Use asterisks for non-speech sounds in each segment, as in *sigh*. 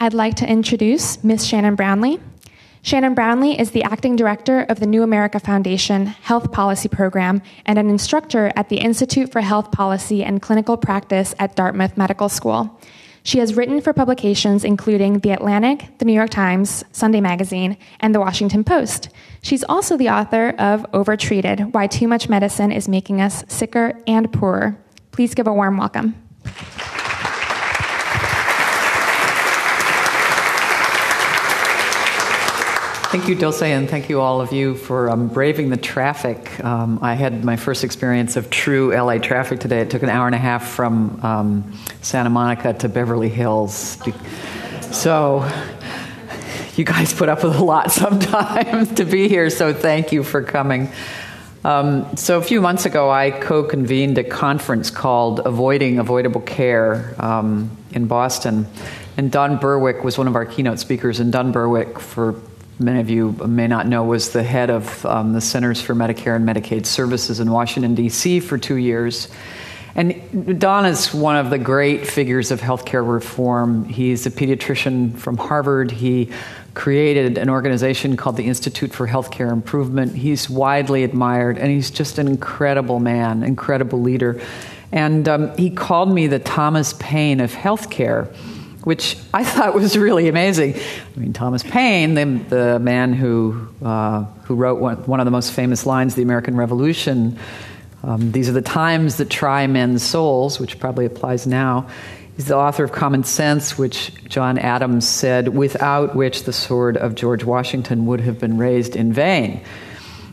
I'd like to introduce Ms. Shannon Brownlee. Shannon Brownlee is the acting director of the New America Foundation Health Policy Program and an instructor at the Institute for Health Policy and Clinical Practice at Dartmouth Medical School. She has written for publications including The Atlantic, The New York Times, Sunday Magazine, and The Washington Post. She's also the author of Overtreated Why Too Much Medicine is Making Us Sicker and Poorer. Please give a warm welcome. Thank you, Dulce, and thank you all of you for um, braving the traffic. Um, I had my first experience of true LA traffic today. It took an hour and a half from um, Santa Monica to Beverly Hills. So, you guys put up with a lot *laughs* sometimes to be here, so thank you for coming. Um, so, a few months ago, I co convened a conference called Avoiding Avoidable Care um, in Boston. And Don Berwick was one of our keynote speakers. And Don Berwick, for many of you may not know, was the head of um, the Centers for Medicare and Medicaid Services in Washington, D.C. for two years. And Don is one of the great figures of healthcare reform. He's a pediatrician from Harvard. He created an organization called the Institute for Healthcare Improvement. He's widely admired, and he's just an incredible man, incredible leader. And um, he called me the Thomas Paine of healthcare which I thought was really amazing. I mean, Thomas Paine, the, the man who, uh, who wrote one, one, of the most famous lines, The American Revolution, um, these are the times that try men's souls, which probably applies now. He's the author of Common Sense, which John Adams said, without which the sword of George Washington would have been raised in vain.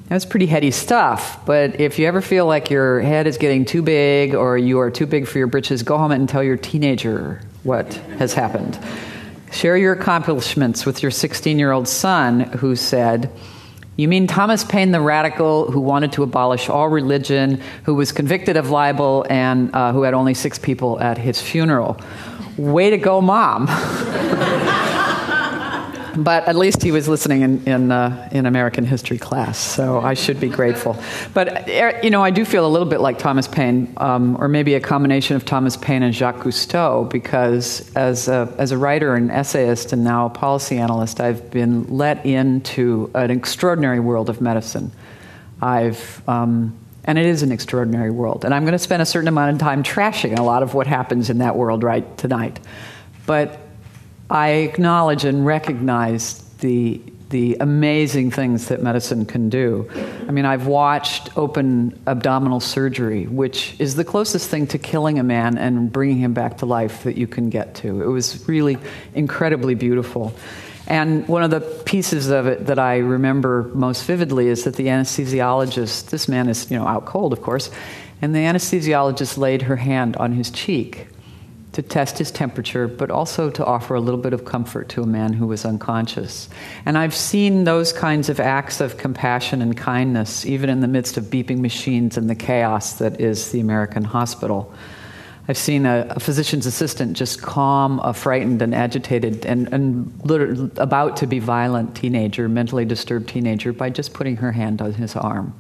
That's pretty heady stuff, but if you ever feel like your head is getting too big or you are too big for your britches, go home and tell your teenager what has happened. Share your accomplishments with your 16 year old son who said, You mean Thomas Paine, the radical who wanted to abolish all religion, who was convicted of libel, and uh, who had only six people at his funeral? Way to go, mom. *laughs* but at least he was listening in in, uh, in, American history class, so I should be grateful. But er, you know, I do feel a little bit like Thomas Paine, um, or maybe a combination of Thomas Paine and Jacques Cousteau, because as a, as a writer and essayist and now a policy analyst, I've been let into an extraordinary world of medicine. I've um, and it is an extraordinary world, and I'm going to spend a certain amount of time trashing a lot of what happens in that world right tonight. But I acknowledge and recognize the the amazing things that medicine can do. I mean, I've watched open abdominal surgery, which is the closest thing to killing a man and bringing him back to life that you can get to. It was really incredibly beautiful. And one of the pieces of it that I remember most vividly is that the anesthesiologist, this man is, you know, out cold, of course, and the anesthesiologist laid her hand on his cheek to test his temperature, but also to offer a little bit of comfort to a man who was unconscious. And I've seen those kinds of acts of compassion and kindness, even in the midst of beeping machines and the chaos that is the American hospital. I've seen a, a physician's assistant just calm a frightened and agitated and, and about to be violent teenager, mentally disturbed teenager, by just putting her hand on his arm.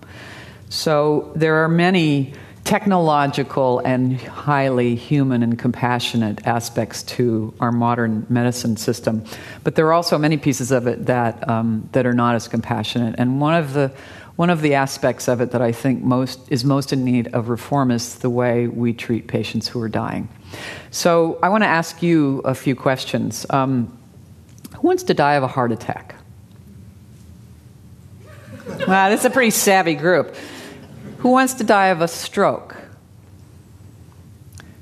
So there are many technological and highly human and compassionate aspects to our modern medicine system. But there are also many pieces of it that, um, that are not as compassionate. And one of, the, one of the aspects of it that I think most, is most in need of reform is the way we treat patients who are dying. So I want to ask you a few questions. Um, who wants to die of a heart attack? Wow, this is a pretty savvy group. Who wants to die of a stroke?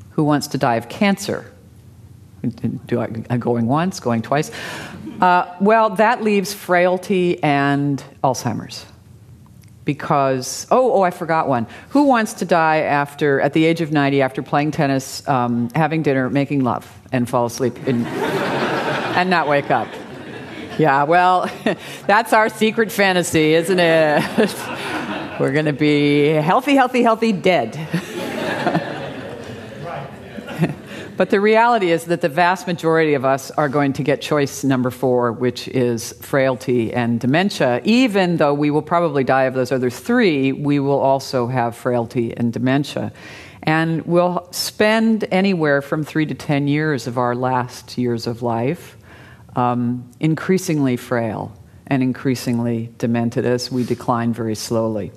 Who wants to die of cancer? Do I, am going once, going twice? Uh, well, that leaves frailty and Alzheimer's. Because oh oh I forgot one. Who wants to die after at the age of ninety after playing tennis, um, having dinner, making love, and fall asleep in, *laughs* and not wake up? Yeah, well, *laughs* that's our secret fantasy, isn't it? *laughs* We're going to be healthy, healthy, healthy, dead. *laughs* but the reality is that the vast majority of us are going to get choice number four, which is frailty and dementia. Even though we will probably die of those other three, we will also have frailty and dementia. And we'll spend anywhere from three to ten years of our last years of life um, increasingly frail and increasingly demented as we decline very slowly.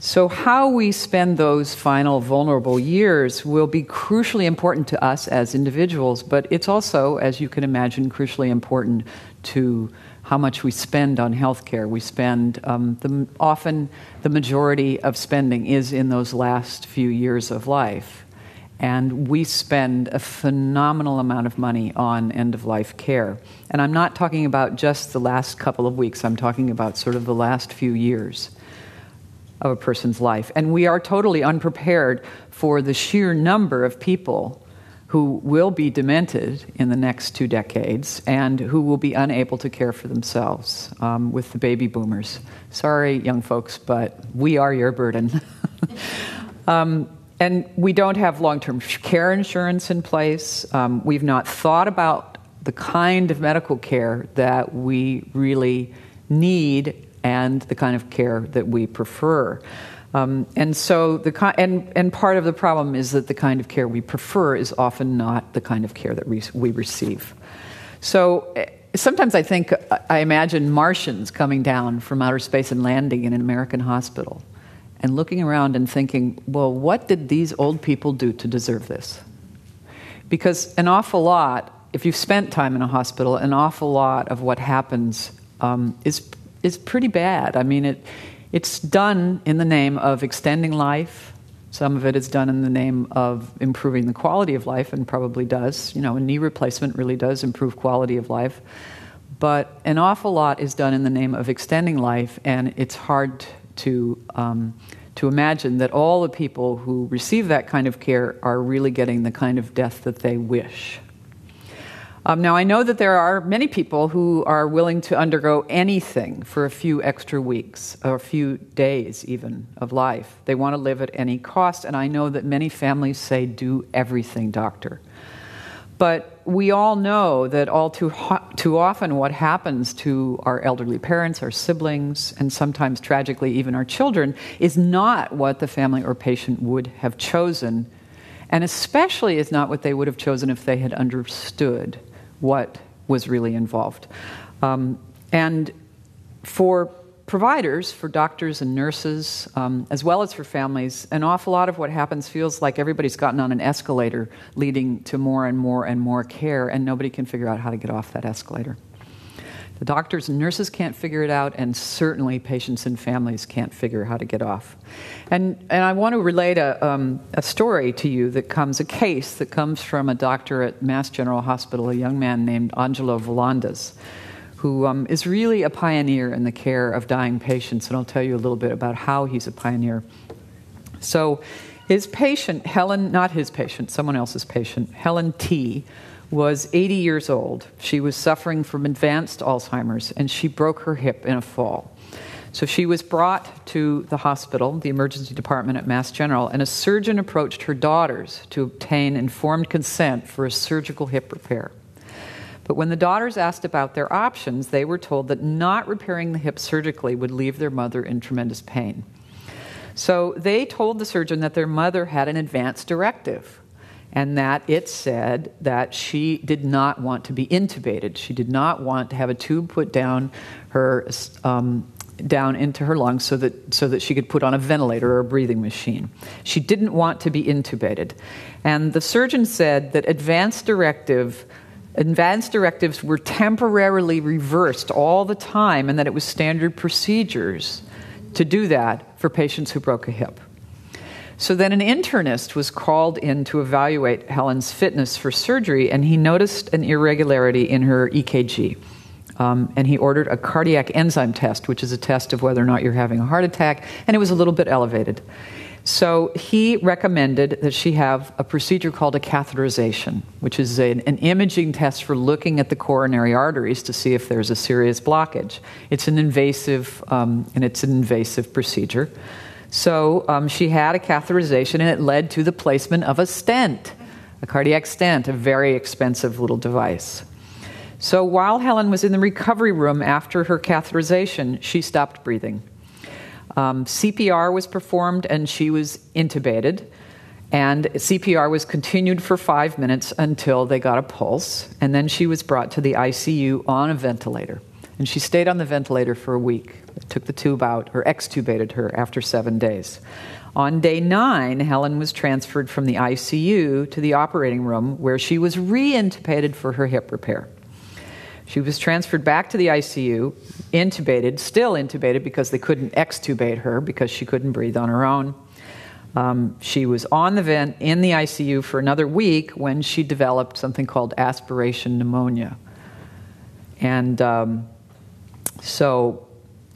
So, how we spend those final vulnerable years will be crucially important to us as individuals, but it's also, as you can imagine, crucially important to how much we spend on healthcare. We spend um, the, often the majority of spending is in those last few years of life. And we spend a phenomenal amount of money on end of life care. And I'm not talking about just the last couple of weeks, I'm talking about sort of the last few years of a person's life. And we are totally unprepared for the sheer number of people who will be demented in the next two decades and who will be unable to care for themselves um, with the baby boomers. Sorry, young folks, but we are your burden. *laughs* um, and we don't have long term care insurance in place. Um, we've not thought about the kind of medical care that we really need and the kind of care that we prefer. Um, and so, the and, and part of the problem is that the kind of care we prefer is often not the kind of care that we, we receive. So, eh, sometimes I think, I imagine Martians coming down from outer space and landing in an American hospital and looking around and thinking, well, what did these old people do to deserve this? Because an awful lot, if you've spent time in a hospital, an awful lot of what happens um, is is pretty bad. I mean, it, it's done in the name of extending life. Some of it is done in the name of improving the quality of life, and probably does. You know, a knee replacement really does improve quality of life. But an awful lot is done in the name of extending life, and it's hard to, um, to imagine that all the people who receive that kind of care are really getting the kind of death that they wish. Um, now, I know that there are many people who are willing to undergo anything for a few extra weeks or a few days, even of life. They want to live at any cost, and I know that many families say, Do everything, doctor. But we all know that all too, ho- too often what happens to our elderly parents, our siblings, and sometimes tragically even our children is not what the family or patient would have chosen, and especially is not what they would have chosen if they had understood what was really involved. Um, and for providers, for doctors and nurses, um, as well as for families, an awful lot of what happens feels like everybody's gotten on an escalator leading to more and more and more care, and nobody can figure out how to get off that escalator. The doctors and nurses can't figure it out, and certainly patients and families can't figure how to get off. And, and I want to relate a, um, a story to you that comes, a case that comes from a doctor at Mass General Hospital, a young man named Angelo Volandes, who um, is really a pioneer in the care of dying patients. And I'll tell you a little bit about how he's a pioneer. So, his patient, Helen, not his patient, someone else's patient, Helen T., was 80 years old. She was suffering from advanced Alzheimer's and she broke her hip in a fall. So she was brought to the hospital, the emergency department at Mass General, and a surgeon approached her daughters to obtain informed consent for a surgical hip repair. But when the daughters asked about their options, they were told that not repairing the hip surgically would leave their mother in tremendous pain. So they told the surgeon that their mother had an advance directive and that it said that she did not want to be intubated. She did not want to have a tube put down her um, down into her lungs so that so that she could put on a ventilator or a breathing machine. She didn't want to be intubated, and the surgeon said that advanced directive. Advanced directives were temporarily reversed all the time, and that it was standard procedures to do that for patients who broke a hip. So then an internist was called in to evaluate Helen's fitness for surgery, and he noticed an irregularity in her EKG. Um, and he ordered a cardiac enzyme test, which is a test of whether or not you're having a heart attack, and it was a little bit elevated. So he recommended that she have a procedure called a catheterization, which is a, an imaging test for looking at the coronary arteries to see if there's a serious blockage. It's an invasive, um, and it's an invasive procedure. So um, she had a catheterization, and it led to the placement of a stent, a cardiac stent, a very expensive little device. So while Helen was in the recovery room after her catheterization, she stopped breathing. Um, CPR was performed, and she was intubated. And CPR was continued for five minutes until they got a pulse, and then she was brought to the ICU on a ventilator. And she stayed on the ventilator for a week. Took the tube out, or extubated her after seven days. On day nine, Helen was transferred from the ICU to the operating room where she was reintubated for her hip repair. She was transferred back to the ICU, intubated, still intubated because they couldn't extubate her because she couldn't breathe on her own. Um, she was on the vent in the ICU for another week when she developed something called aspiration pneumonia. And um, so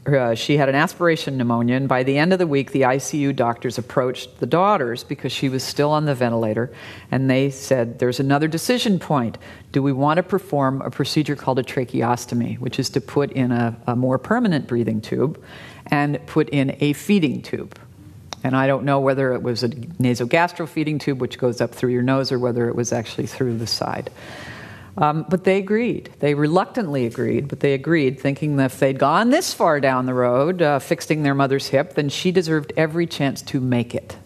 uh, she had an aspiration pneumonia, and by the end of the week, the ICU doctors approached the daughters because she was still on the ventilator, and they said, There's another decision point. Do we want to perform a procedure called a tracheostomy, which is to put in a, a more permanent breathing tube and put in a feeding tube? And I don't know whether it was a nasogastral feeding tube, which goes up through your nose, or whether it was actually through the side. Um, but they agreed. They reluctantly agreed, but they agreed, thinking that if they'd gone this far down the road, uh, fixing their mother's hip, then she deserved every chance to make it,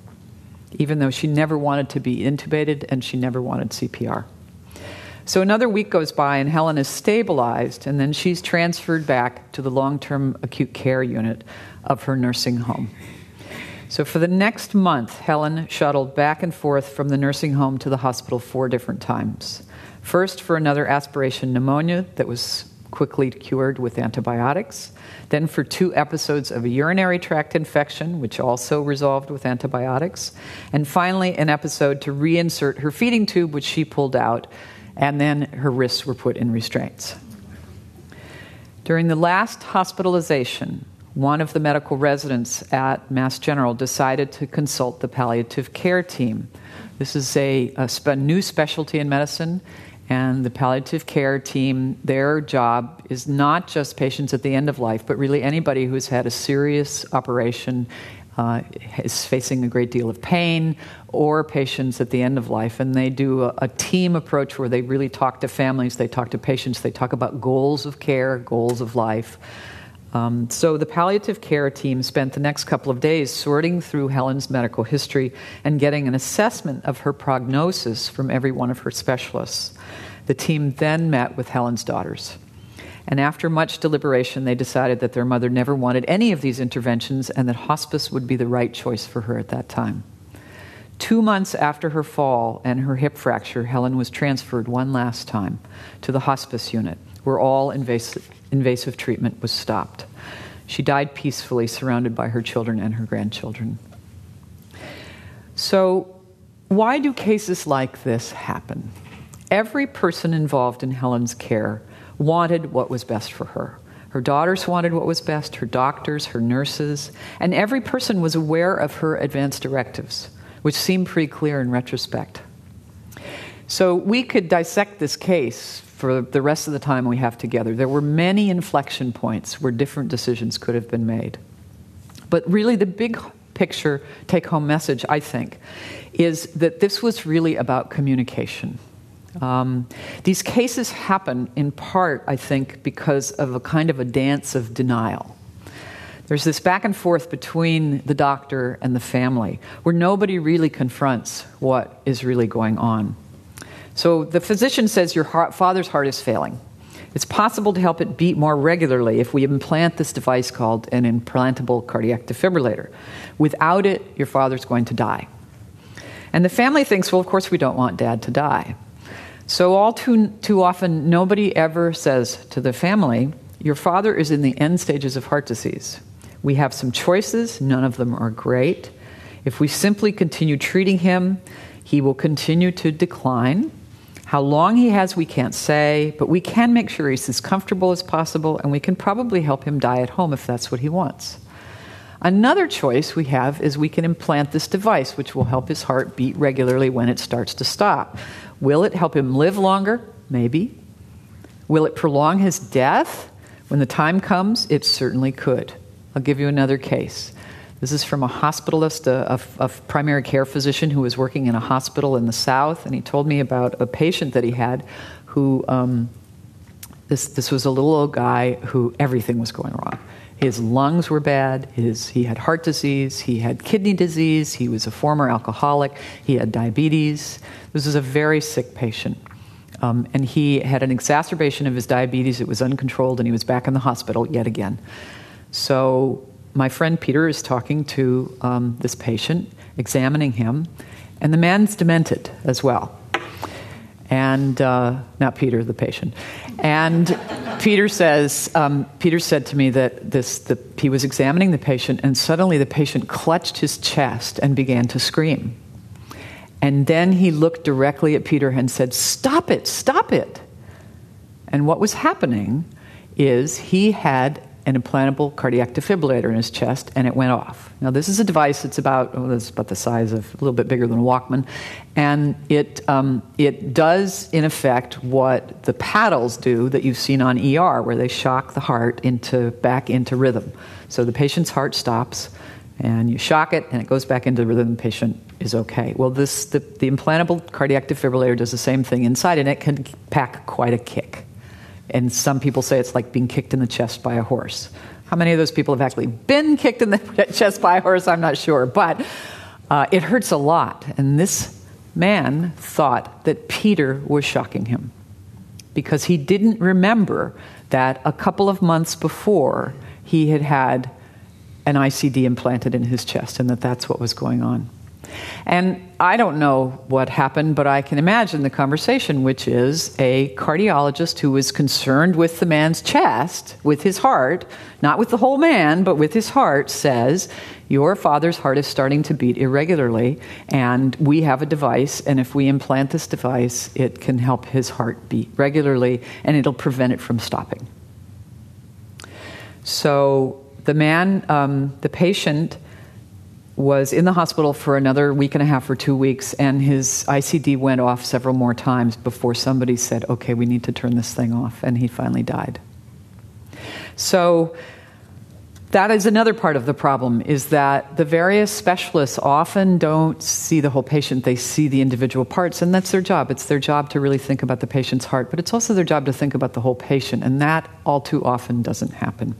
even though she never wanted to be intubated and she never wanted CPR. So another week goes by, and Helen is stabilized, and then she's transferred back to the long term acute care unit of her nursing home. So, for the next month, Helen shuttled back and forth from the nursing home to the hospital four different times. First, for another aspiration pneumonia that was quickly cured with antibiotics. Then, for two episodes of a urinary tract infection, which also resolved with antibiotics. And finally, an episode to reinsert her feeding tube, which she pulled out, and then her wrists were put in restraints. During the last hospitalization, one of the medical residents at Mass General decided to consult the palliative care team. This is a, a new specialty in medicine, and the palliative care team, their job is not just patients at the end of life, but really anybody who's had a serious operation, uh, is facing a great deal of pain, or patients at the end of life. And they do a, a team approach where they really talk to families, they talk to patients, they talk about goals of care, goals of life. Um, so the palliative care team spent the next couple of days sorting through Helen's medical history and getting an assessment of her prognosis from every one of her specialists. The team then met with Helen's daughters. And after much deliberation, they decided that their mother never wanted any of these interventions and that hospice would be the right choice for her at that time. Two months after her fall and her hip fracture, Helen was transferred one last time to the hospice unit, where all invasive, invasive treatment was stopped. She died peacefully, surrounded by her children and her grandchildren. So, why do cases like this happen? Every person involved in Helen's care wanted what was best for her. Her daughters wanted what was best, her doctors, her nurses, and every person was aware of her advance directives, which seem pretty clear in retrospect. So we could dissect this case for the rest of the time we have together. There were many inflection points where different decisions could have been made. But really, the big picture take home message, I think, is that this was really about communication. Um, these cases happen in part, I think, because of a kind of a dance of denial. There's this back and forth between the doctor and the family where nobody really confronts what is really going on. So the physician says your heart, father's heart is failing. It's possible to help it beat more regularly if we implant this device called an implantable cardiac defibrillator. Without it, your father's going to die. And the family thinks, well, of course, we don't want dad to die. So, all too, too often, nobody ever says to the family, Your father is in the end stages of heart disease. We have some choices, none of them are great. If we simply continue treating him, he will continue to decline. How long he has, we can't say, but we can make sure he's as comfortable as possible, and we can probably help him die at home if that's what he wants. Another choice we have is we can implant this device, which will help his heart beat regularly when it starts to stop. Will it help him live longer? Maybe. Will it prolong his death? When the time comes, it certainly could. I'll give you another case. This is from a hospitalist, a, a, a, primary care physician who was working in a hospital in the South, and he told me about a patient that he had who, um, this, this was a little old guy who everything was going wrong. His lungs were bad. His, he had heart disease. He had kidney disease. He was a former alcoholic. He had diabetes. This was a very sick patient. Um, and he had an exacerbation of his diabetes. It was uncontrolled, and he was back in the hospital yet again. So, my friend Peter is talking to um, this patient, examining him, and the man's demented as well. And uh, not Peter, the patient. And Peter says, um, Peter said to me that this, the, he was examining the patient, and suddenly the patient clutched his chest and began to scream. And then he looked directly at Peter and said, Stop it, stop it. And what was happening is he had an implantable cardiac defibrillator in his chest and it went off. Now, this is a device that's about, oh, it's about the size of a little bit bigger than a Walkman. And it, um, it does, in effect, what the paddles do that you've seen on ER, where they shock the heart into, back into rhythm. So the patient's heart stops and you shock it and it goes back into rhythm, the patient is okay. Well, this, the, the implantable cardiac defibrillator does the same thing inside and it can pack quite a kick. And some people say it's like being kicked in the chest by a horse. How many of those people have actually been kicked in the *laughs* chest by a horse? I'm not sure. But uh, it hurts a lot. And this man thought that Peter was shocking him because he didn't remember that a couple of months before he had had an ICD implanted in his chest and that that's what was going on. And I don't know what happened, but I can imagine the conversation, which is a cardiologist who was concerned with the man's chest, with his heart, not with the whole man, but with his heart, says, Your father's heart is starting to beat irregularly, and we have a device, and if we implant this device, it can help his heart beat regularly, and it'll prevent it from stopping. So the man, um, the patient, was in the hospital for another week and a half or two weeks, and his ICD went off several more times before somebody said, okay, we need to turn this thing off, and he finally died. So, that is another part of the problem is that the various specialists often don't see the whole patient. They see the individual parts and that's their job. It's their job to really think about the patient's heart but it's also their job to think about the whole patient and that all too often doesn't happen.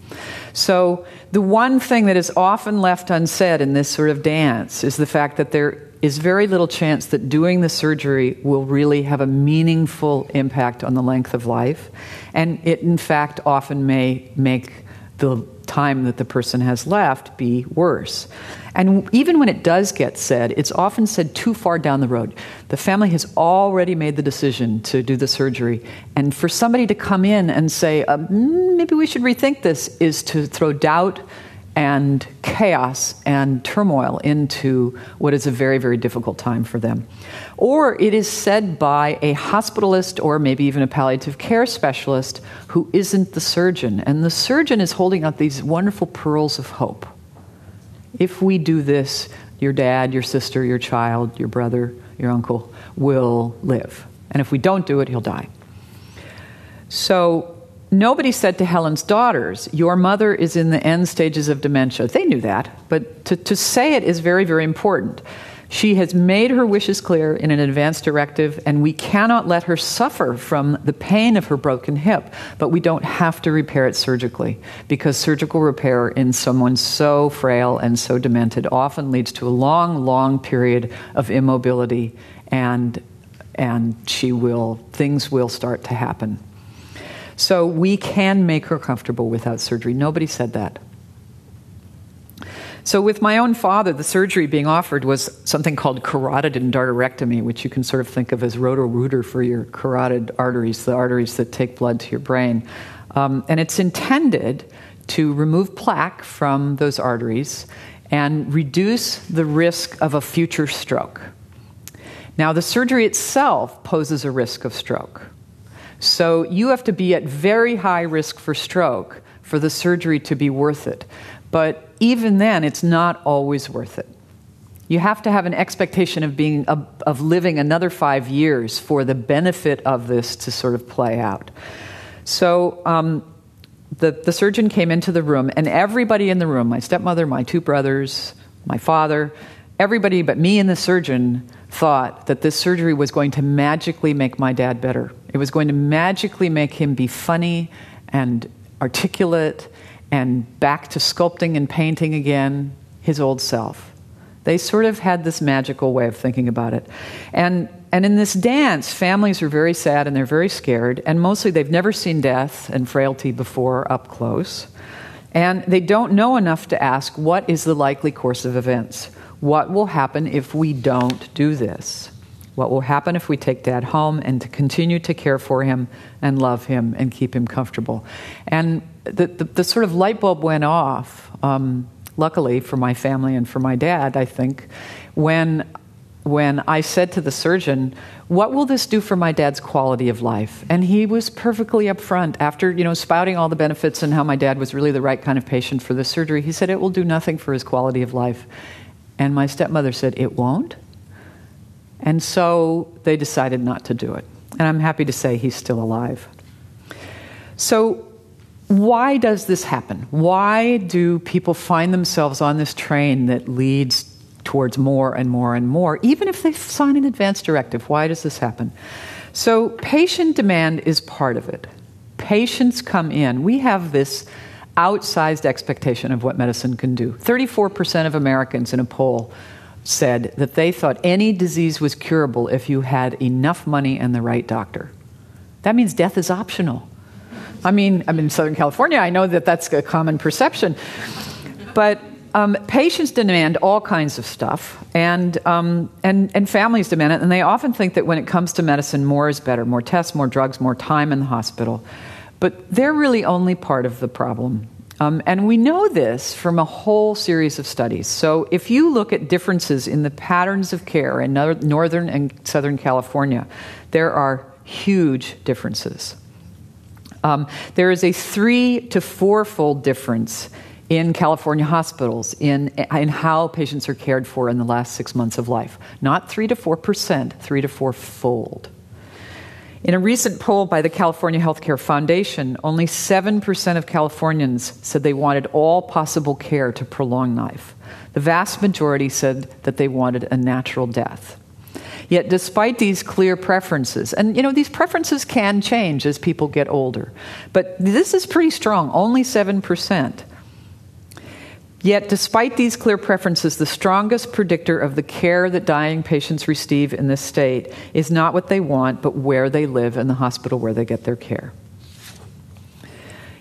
So the one thing that is often left unsaid in this sort of dance is the fact that there is very little chance that doing the surgery will really have a meaningful impact on the length of life and it in fact often may make the time that the person has left be worse. And even when it does get said, it's often said too far down the road. The family has already made the decision to do the surgery. And for somebody to come in and say, uh, maybe we should rethink this, is to throw doubt and chaos and turmoil into what is a very, very difficult time for them. Or it is said by a hospitalist or maybe even a palliative care specialist who isn't the surgeon. And the surgeon is holding out these wonderful pearls of hope. If we do this, your dad, your sister, your child, your brother, your uncle will live. And if we don't do it, he'll die. So Nobody said to Helen's daughters, Your mother is in the end stages of dementia. They knew that, but to, to say it is very, very important. She has made her wishes clear in an advance directive, and we cannot let her suffer from the pain of her broken hip, but we don't have to repair it surgically because surgical repair in someone so frail and so demented often leads to a long, long period of immobility, and, and she will, things will start to happen. So we can make her comfortable without surgery. Nobody said that. So, with my own father, the surgery being offered was something called carotid endarterectomy, which you can sort of think of as roto-rooter for your carotid arteries, the arteries that take blood to your brain. Um, and it's intended to remove plaque from those arteries and reduce the risk of a future stroke. Now, the surgery itself poses a risk of stroke. So you have to be at very high risk for stroke for the surgery to be worth it. But even then, it's not always worth it. You have to have an expectation of being of living another five years for the benefit of this to sort of play out. So um, the the surgeon came into the room, and everybody in the room, my stepmother, my two brothers, my father, everybody but me and the surgeon thought that this surgery was going to magically make my dad better. It was going to magically make him be funny and articulate and back to sculpting and painting again his old self. They sort of had this magical way of thinking about it. And, and in this dance, families are very sad and they're very scared, and mostly they've never seen death and frailty before up close. And they don't know enough to ask what is the likely course of events? What will happen if we don't do this? What will happen if we take dad home and to continue to care for him and love him and keep him comfortable? And the, the, the sort of light bulb went off, um, luckily for my family and for my dad, I think, when, when I said to the surgeon, What will this do for my dad's quality of life? And he was perfectly upfront. After you know, spouting all the benefits and how my dad was really the right kind of patient for this surgery, he said, It will do nothing for his quality of life. And my stepmother said, It won't? And so they decided not to do it. And I'm happy to say he's still alive. So, why does this happen? Why do people find themselves on this train that leads towards more and more and more, even if they sign an advance directive? Why does this happen? So, patient demand is part of it. Patients come in. We have this outsized expectation of what medicine can do. 34% of Americans in a poll said that they thought any disease was curable if you had enough money and the right doctor. That means death is optional. I mean, I'm in Southern California, I know that that's a common perception. But um, patients demand all kinds of stuff, and, um, and, and families demand it, and they often think that when it comes to medicine, more is better more tests, more drugs, more time in the hospital. But they're really only part of the problem. Um, and we know this from a whole series of studies. So, if you look at differences in the patterns of care in Northern and Southern California, there are huge differences. Um, there is a three to fourfold difference in California hospitals in, in how patients are cared for in the last six months of life. Not three to four percent, three to four fold. In a recent poll by the California Healthcare Foundation, only 7% of Californians said they wanted all possible care to prolong life. The vast majority said that they wanted a natural death. Yet, despite these clear preferences, and you know, these preferences can change as people get older, but this is pretty strong, only 7%. Yet, despite these clear preferences, the strongest predictor of the care that dying patients receive in this state is not what they want, but where they live in the hospital where they get their care.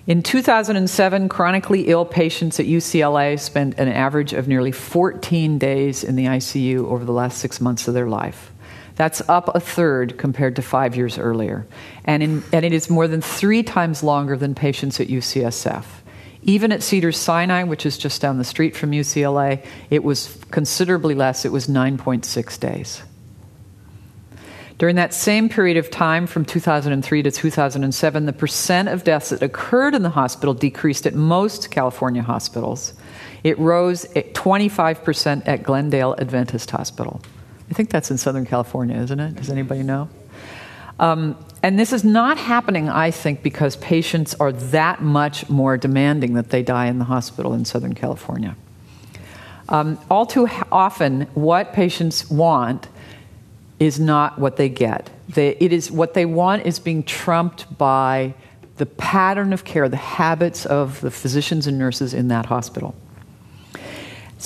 In 2007, chronically ill patients at UCLA spent an average of nearly 14 days in the ICU over the last six months of their life. That's up a third compared to five years earlier. And, in, and it is more than three times longer than patients at UCSF. Even at Cedars Sinai, which is just down the street from UCLA, it was considerably less. It was 9.6 days. During that same period of time, from 2003 to 2007, the percent of deaths that occurred in the hospital decreased at most California hospitals. It rose at 25% at Glendale Adventist Hospital. I think that's in Southern California, isn't it? Does anybody know? Um, and this is not happening, I think, because patients are that much more demanding that they die in the hospital in Southern California. Um, all too often, what patients want is not what they get. They, it is what they want is being trumped by the pattern of care, the habits of the physicians and nurses in that hospital.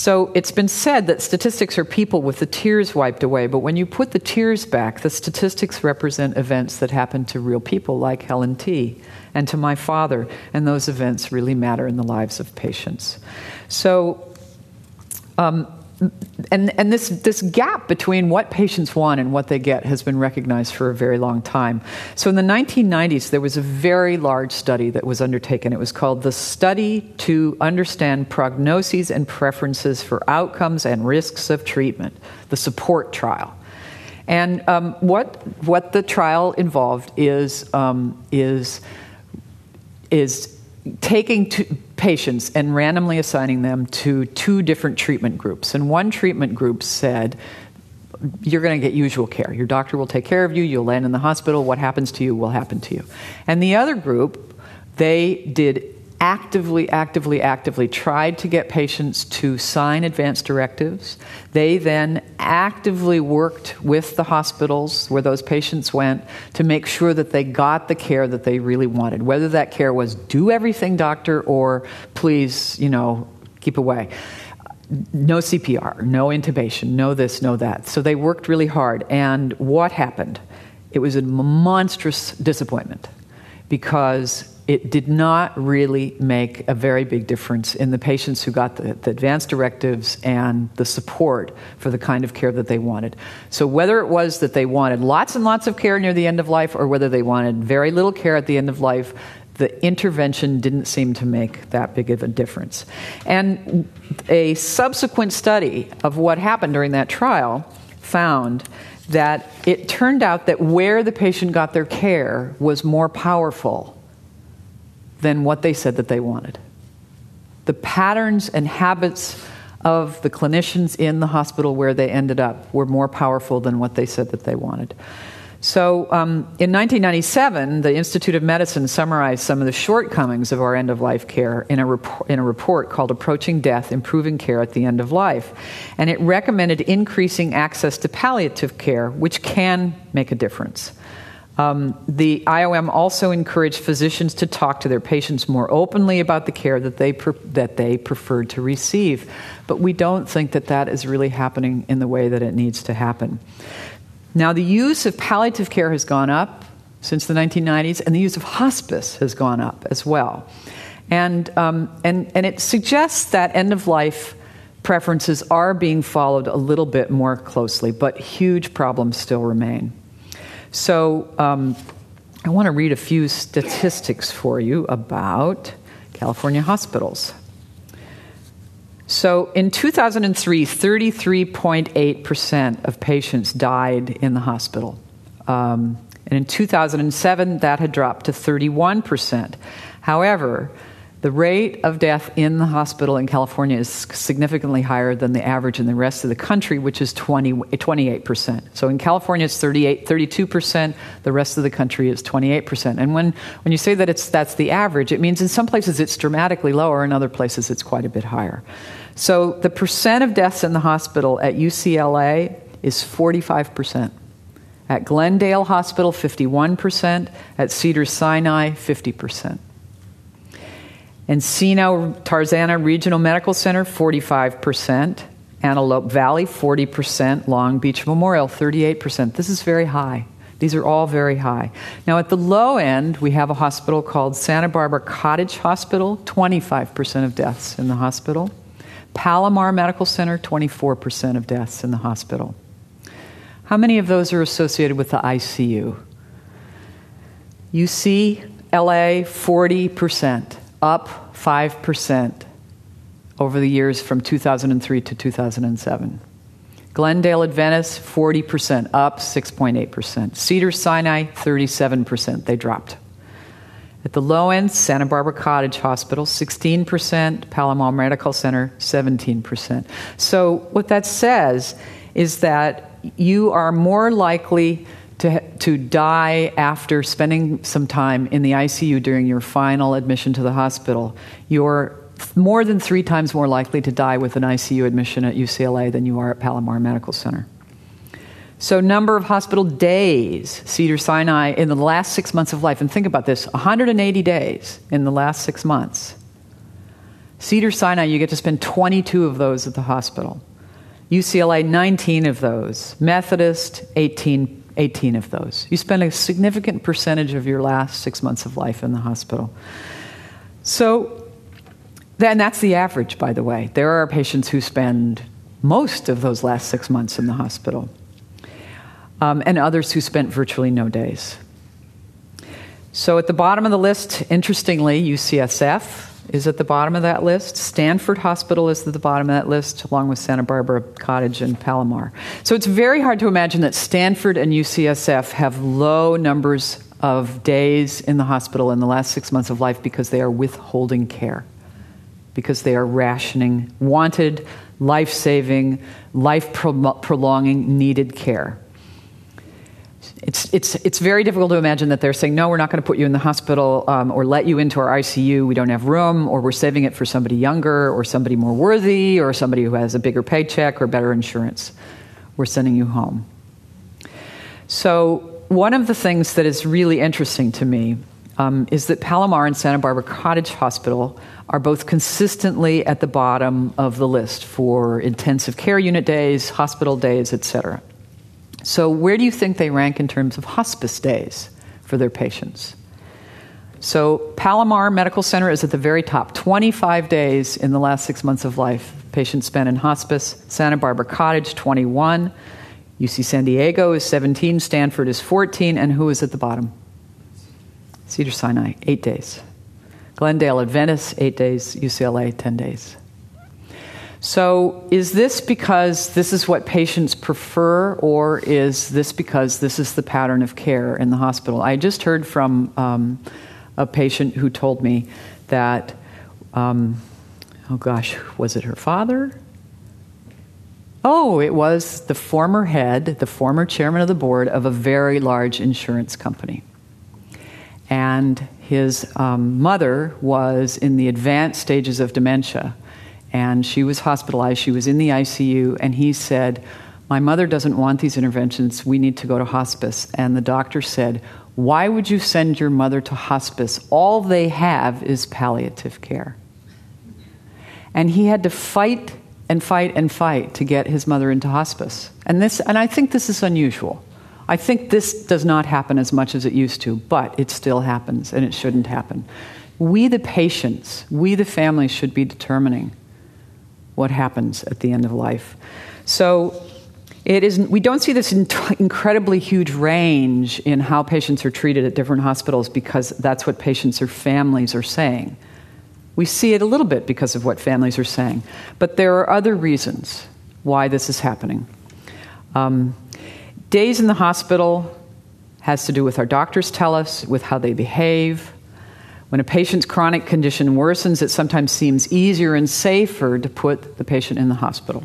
So it's been said that statistics are people with the tears wiped away, but when you put the tears back, the statistics represent events that happen to real people like Helen T. and to my father, and those events really matter in the lives of patients. So, um, and, and this, this gap between what patients want and what they get has been recognized for a very long time. So in the 1990s, there was a very large study that was undertaken. It was called the Study to Understand Prognoses and Preferences for Outcomes and Risks of Treatment, the support trial. And um, what, what the trial involved is, um, is, is taking patients and randomly assigning them to two different treatment groups. And one treatment group said, You're going to get usual care. Your doctor will take care of you. You'll land in the hospital. What happens to you will happen to you. And the other group, they did actively, actively, actively tried to get patients to sign advance directives. They then actively worked with the hospitals where those patients went to make sure that they got the care that they really wanted, whether that care was do everything, doctor, or please, you know, keep away. No CPR, no intubation, no this, no that. So they worked really hard. And what happened? It was a monstrous disappointment because it did not really make a very big difference in the patients who got the, the, advance directives and the support for the kind of care that they wanted. So, whether it was that they wanted lots and lots of care near the end of life or whether they wanted very little care at the end of life, the intervention didn't seem to make that big of a difference. And a subsequent study of what happened during that trial found that it turned out that where the patient got their care was more powerful than what they said that they wanted. The patterns and habits of the clinicians in the hospital where they ended up were more powerful than what they said that they wanted. So, um, in 1997, the Institute of Medicine summarized some of the shortcomings of our end of life care in a, rep- in a report called Approaching Death Improving Care at the End of Life. And it recommended increasing access to palliative care, which can make a difference. Um, the IOM also encouraged physicians to talk to their patients more openly about the care that they, pre- that they preferred to receive. But we don't think that that is really happening in the way that it needs to happen. Now, the use of palliative care has gone up since the 1990s, and the use of hospice has gone up as well. And, um, and, and it suggests that end of life preferences are being followed a little bit more closely, but huge problems still remain. So um, I want to read a few statistics for you about California hospitals. So in 2003, 33.8% of patients died in the hospital. Um, and in 2007, that had dropped to 31%. However, the rate of death in the hospital in California is significantly higher than the average in the rest of the country, which is 20, 28%. So in California, it's 38, 32%. The rest of the country is 28%. And when, when you say that it's, that's the average, it means in some places it's dramatically lower, in other places it's quite a bit higher. So the percent of deaths in the hospital at UCLA is 45%. At Glendale Hospital, 51%. At Cedar Sinai, 50%. Encino Tarzana Regional Medical Center, 45%. Antelope Valley, 40%. Long Beach Memorial, 38%. This is very high. These are all very high. Now, at the low end, we have a hospital called Santa Barbara Cottage Hospital, 25% of deaths in the hospital. Palomar Medical Center, 24% of deaths in the hospital. How many of those are associated with the ICU? UC, LA, 40% up 5% over the years from 2003 to 2007. Glendale Adventist, 40%, up 6.8%. Cedar Sinai, 37%, they dropped. At the low end, Santa Barbara Cottage Hospital, 16%, Palomar Medical Center, 17%. So, what that says is that you are more likely to, to die after spending some time in the ICU during your final admission to the hospital, you're more than three times more likely to die with an ICU admission at UCLA than you are at Palomar Medical Center. So, number of hospital days, Cedar Sinai, in the last six months of life, and think about this 180 days in the last six months. Cedar Sinai, you get to spend 22 of those at the hospital. UCLA, 19 of those. Methodist, 18 18 of those. You spend a significant percentage of your last six months of life in the hospital. So, and that's the average, by the way. There are patients who spend most of those last six months in the hospital, um, and others who spent virtually no days. So, at the bottom of the list, interestingly, UCSF, is at the bottom of that list. Stanford Hospital is at the bottom of that list, along with Santa Barbara Cottage and Palomar. So it's very hard to imagine that Stanford and UCSF have low numbers of days in the hospital in the last six months of life because they are withholding care, because they are rationing wanted, life saving, life prolonging, needed care. It's, it's, it's very difficult to imagine that they're saying, no, we're not going to put you in the hospital um, or let you into our ICU. We don't have room, or we're saving it for somebody younger, or somebody more worthy, or somebody who has a bigger paycheck or better insurance. We're sending you home. So, one of the things that is really interesting to me um, is that Palomar and Santa Barbara Cottage Hospital are both consistently at the bottom of the list for intensive care unit days, hospital days, etc. So, where do you think they rank in terms of hospice days for their patients? So, Palomar Medical Center is at the very top 25 days in the last six months of life. Patients spent in hospice. Santa Barbara Cottage, 21. UC San Diego is 17. Stanford is 14. And who is at the bottom? Cedar Sinai, eight days. Glendale Adventist, eight days. UCLA, 10 days. So, is this because this is what patients prefer, or is this because this is the pattern of care in the hospital? I just heard from um, a patient who told me that, um, oh gosh, was it her father? Oh, it was the former head, the former chairman of the board of a very large insurance company. And his um, mother was in the advanced stages of dementia and she was hospitalized. She was in the ICU, and he said, My mother doesn't want these interventions. We need to go to hospice. And the doctor said, Why would you send your mother to hospice? All they have is palliative care. And he had to fight and fight and fight to get his mother into hospice. And, this, and I think this is unusual. I think this does not happen as much as it used to, but it still happens, and it shouldn't happen. We, the patients, we, the families, should be determining what happens at the end of life. So it is, we don't see this incredibly huge range in how patients are treated at different hospitals because that's what patients or families are saying. We see it a little bit because of what families are saying. But there are other reasons why this is happening. Um, days in the hospital has to do with our doctors tell us, with how they behave, when a patient's chronic condition worsens, it sometimes seems easier and safer to put the patient in the hospital.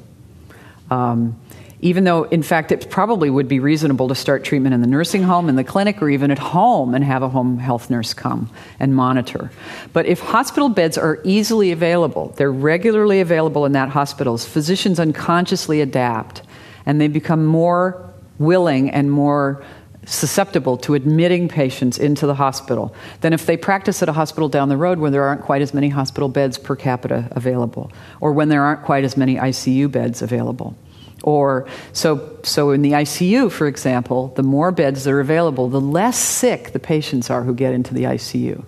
Um, even though, in fact, it probably would be reasonable to start treatment in the nursing home, in the clinic, or even at home and have a home health nurse come and monitor. But if hospital beds are easily available, they're regularly available in that hospitals, physicians unconsciously adapt and they become more willing and more susceptible to admitting patients into the hospital than if they practice at a hospital down the road where there aren't quite as many hospital beds per capita available, or when there aren't quite as many ICU beds available. Or so, so in the ICU, for example, the more beds that are available, the less sick the patients are who get into the ICU.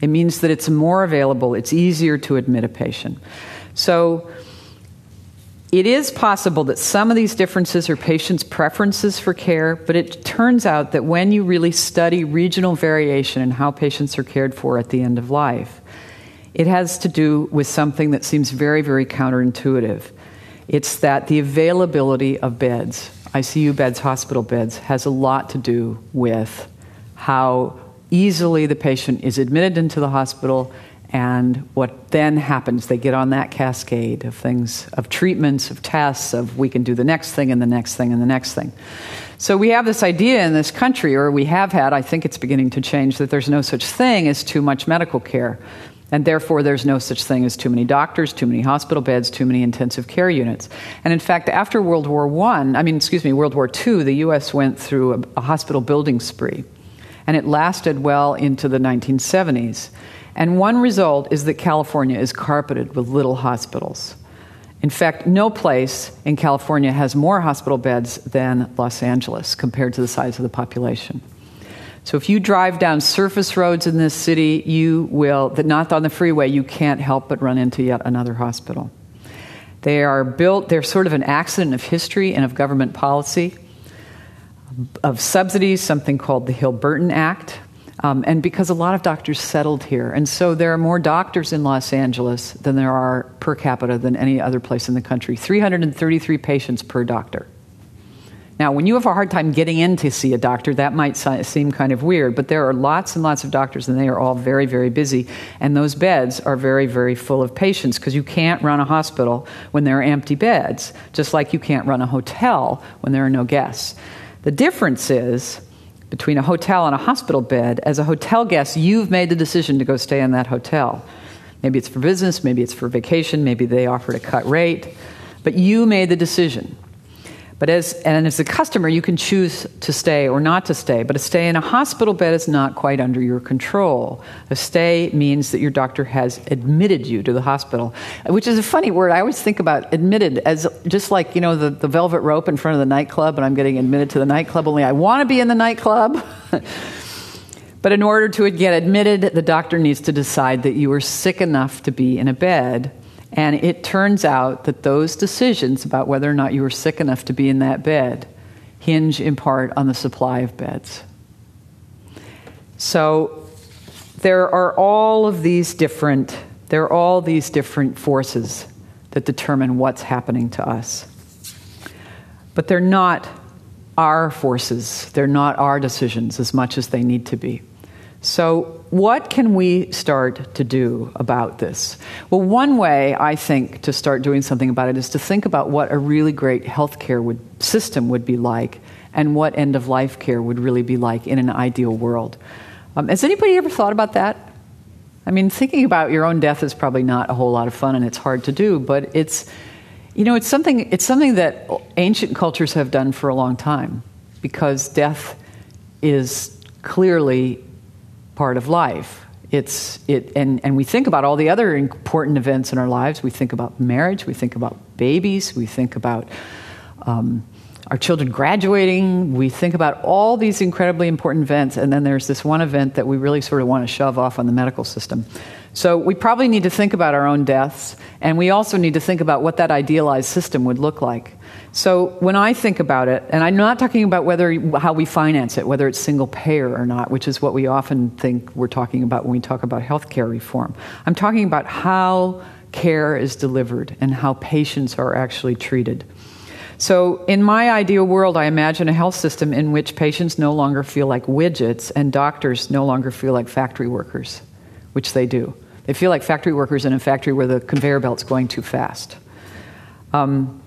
It means that it's more available, it's easier to admit a patient. So it is possible that some of these differences are patients' preferences for care, but it turns out that when you really study regional variation in how patients are cared for at the end of life, it has to do with something that seems very, very counterintuitive. It's that the availability of beds, ICU beds, hospital beds, has a lot to do with how easily the patient is admitted into the hospital and what then happens, they get on that cascade of things, of treatments, of tests, of we can do the next thing and the next thing and the next thing. So we have this idea in this country, or we have had, I think it's beginning to change, that there's no such thing as too much medical care. And therefore, there's no such thing as too many doctors, too many hospital beds, too many intensive care units. And in fact, after World War I, I mean, excuse me, World War II, the US went through a, a hospital building spree. And it lasted well into the 1970s. And one result is that California is carpeted with little hospitals. In fact, no place in California has more hospital beds than Los Angeles compared to the size of the population. So if you drive down surface roads in this city, you will, not on the freeway, you can't help but run into yet another hospital. They are built, they're sort of an accident of history and of government policy, of subsidies, something called the Hill Burton Act, um, and because a lot of doctors settled here. And so there are more doctors in Los Angeles than there are per capita than any other place in the country 333 patients per doctor. Now, when you have a hard time getting in to see a doctor, that might seem kind of weird, but there are lots and lots of doctors, and they are all very, very busy. And those beds are very, very full of patients because you can't run a hospital when there are empty beds, just like you can't run a hotel when there are no guests. The difference is between a hotel and a hospital bed, as a hotel guest, you've made the decision to go stay in that hotel. Maybe it's for business, maybe it's for vacation, maybe they offered a cut rate, but you made the decision. But as, and as a customer, you can choose to stay or not to stay. But a stay in a hospital bed is not quite under your control. A stay means that your doctor has admitted you to the hospital, which is a funny word. I always think about admitted as just like, you know, the, the velvet rope in front of the nightclub, and I'm getting admitted to the nightclub, only I want to be in the nightclub. *laughs* but in order to get admitted, the doctor needs to decide that you are sick enough to be in a bed and it turns out that those decisions about whether or not you were sick enough to be in that bed hinge in part on the supply of beds. So there are all of these different there are all these different forces that determine what's happening to us. But they're not our forces, they're not our decisions as much as they need to be. So, what can we start to do about this? Well, one way I think to start doing something about it is to think about what a really great healthcare would, system would be like and what end of life care would really be like in an ideal world. Um, has anybody ever thought about that? I mean, thinking about your own death is probably not a whole lot of fun and it's hard to do, but it's, you know, it's something, it's something that ancient cultures have done for a long time because death is clearly part of life. It's, it, and, and we think about all the other important events in our lives. We think about marriage, we think about babies, we think about um, our children graduating, we think about all these incredibly important events, and then there's this one event that we really sort of want to shove off on the medical system. So we probably need to think about our own deaths, and we also need to think about what that idealized system would look like. So when I think about it, and I'm not talking about whether how we finance it, whether it's single payer or not, which is what we often think we're talking about when we talk about healthcare reform. I'm talking about how care is delivered and how patients are actually treated. So, in my ideal world, I imagine a health system in which patients no longer feel like widgets and doctors no longer feel like factory workers, which they do. They feel like factory workers in a factory where the conveyor belt's going too fast. Um,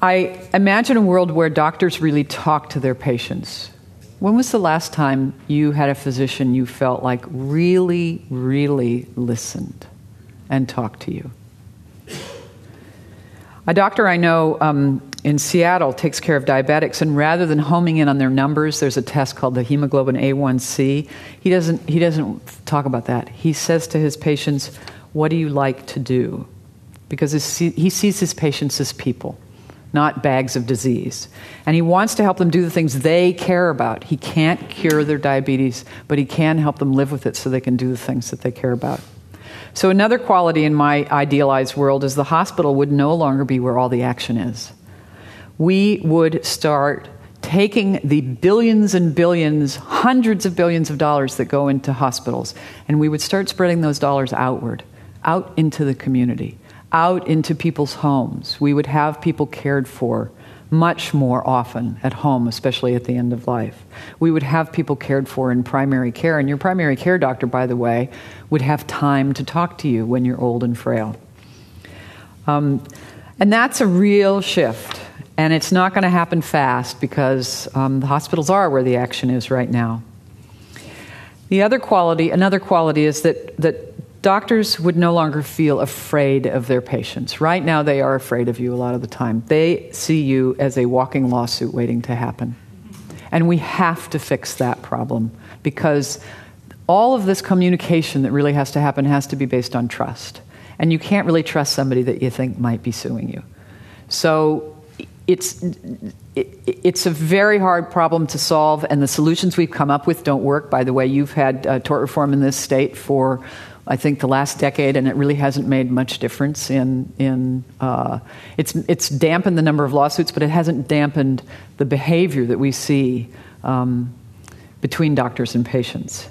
I imagine a world where doctors really talk to their patients. When was the last time you had a physician you felt like really, really listened and talked to you? A doctor I know um, in Seattle takes care of diabetics, and rather than homing in on their numbers, there's a test called the hemoglobin A1C. He doesn't, he doesn't talk about that. He says to his patients, What do you like to do? Because he sees his patients as people not bags of disease. And he wants to help them do the things they care about. He can't cure their diabetes, but he can help them live with it so they can do the things that they care about. So, another quality in my idealized world is the hospital would no longer be where all the action is. We would start taking the billions and billions, hundreds of billions of dollars that go into hospitals, and we would start spreading those dollars outward, out into the community out into people's homes. We would have people cared for much more often at home, especially at the end of life. We would have people cared for in primary care, and your primary care doctor, by the way, would have time to talk to you when you're old and frail. Um, and that's a real shift. And it's not going to happen fast because um, the hospitals are where the action is right now. The other quality, another quality, is that, that doctors would no longer feel afraid of their patients. Right now, they are afraid of you a lot of the time. They see you as a walking lawsuit waiting to happen. And we have to fix that problem because all of this communication that really has to happen has to be based on trust. And you can't really trust somebody that you think might be suing you. So it's, it, it's a very hard problem to solve, and the solutions we've come up with don't work. By the way, you've had uh, tort reform in this state for I think the last decade, and it really hasn't made much difference in in uh, it's it's dampened the number of lawsuits, but it hasn't dampened the behavior that we see um, between doctors and patients.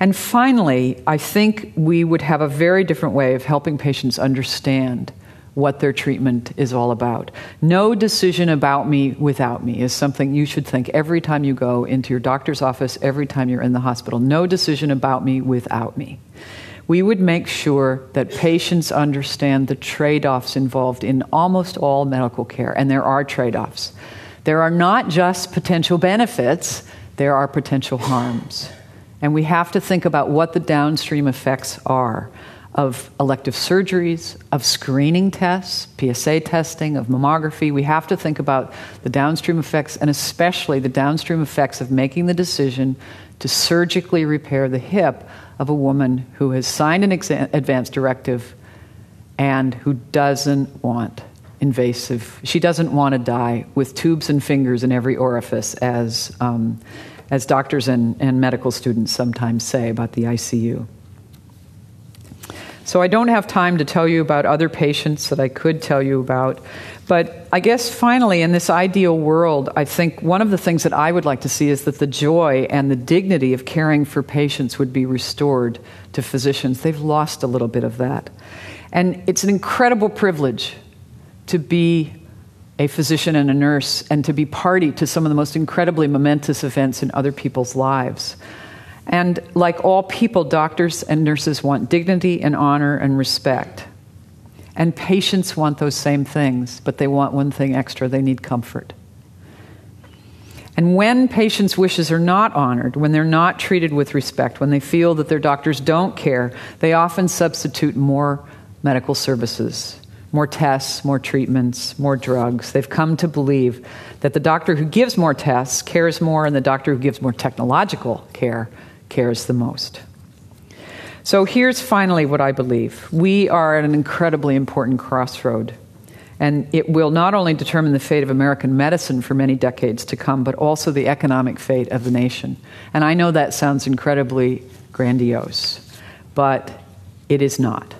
And finally, I think we would have a very different way of helping patients understand what their treatment is all about. No decision about me without me is something you should think every time you go into your doctor's office, every time you're in the hospital. No decision about me without me we would make sure that patients understand the trade offs involved in almost all medical care, and there are trade offs. There are not just potential benefits, there are potential harms. And we have to think about what the downstream effects are of elective surgeries, of screening tests, PSA testing, of mammography. We have to think about the downstream effects, and especially the downstream effects of making the decision to surgically repair the hip of a woman who has signed an exa- advance directive and who doesn't want invasive, she doesn't want to die with tubes and fingers in every orifice, as, um, as doctors and, and medical students sometimes say about the ICU. So I don't have time to tell you about other patients that I could tell you about. But I guess finally, in this ideal world, I think one of the things that I would like to see is that the joy and the dignity of caring for patients would be restored to physicians. They've lost a little bit of that. And it's an incredible privilege to be a physician and a nurse and to be party to some of the most incredibly momentous events in other people's lives. And like all people, doctors and nurses want dignity and honor and respect. And patients want those same things, but they want one thing extra they need comfort. And when patients' wishes are not honored, when they're not treated with respect, when they feel that their doctors don't care, they often substitute more medical services, more tests, more treatments, more drugs. They've come to believe that the doctor who gives more tests cares more, and the doctor who gives more technological care cares the most. So here's finally what I believe we are at an incredibly important crossroad. And it will not only determine the fate of American medicine for many decades to come, but also the economic fate of the nation. And I know that sounds incredibly grandiose, but it is not.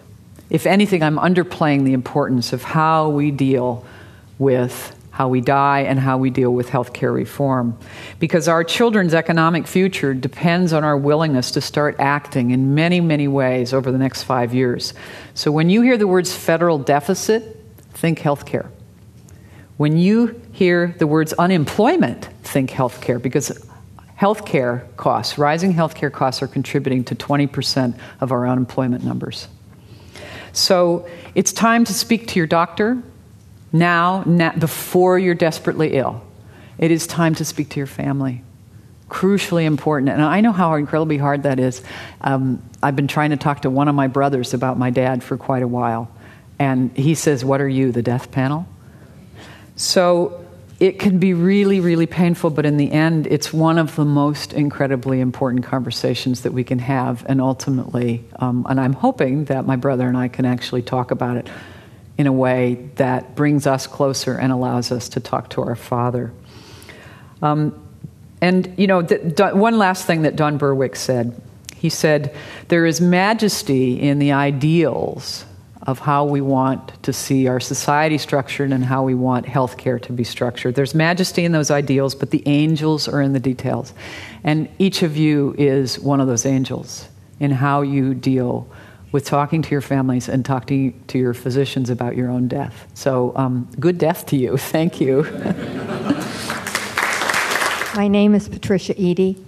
If anything, I'm underplaying the importance of how we deal with how we die, and how we deal with healthcare reform. Because our children's economic future depends on our willingness to start acting in many, many ways over the next five years. So when you hear the words federal deficit, think healthcare. When you hear the words unemployment, think healthcare, because healthcare costs, rising healthcare costs, are contributing to 20% of our unemployment numbers. So it's time to speak to your doctor, now, now, before you're desperately ill. It is time to speak to your family. Crucially important. And I know how incredibly hard that is. Um, I've been trying to talk to one of my brothers about my dad for quite a while. And he says, What are you, the death panel? So it can be really, really painful, but in the end, it's one of the most incredibly important conversations that we can have. And ultimately, um, and I'm hoping that my brother and I can actually talk about it in a way that brings us closer and allows us to talk to our Father. Um, and, you know, one last thing that Don Berwick said he said, There is majesty in the ideals of how we want to see our society structured and how we want healthcare to be structured. There's majesty in those ideals, but the angels are in the details. And each of you is one of those angels in how you deal with talking to your families and talking to your physicians about your own death. So, um, good death to you. *laughs* Thank you. *laughs* my name is Patricia Eady.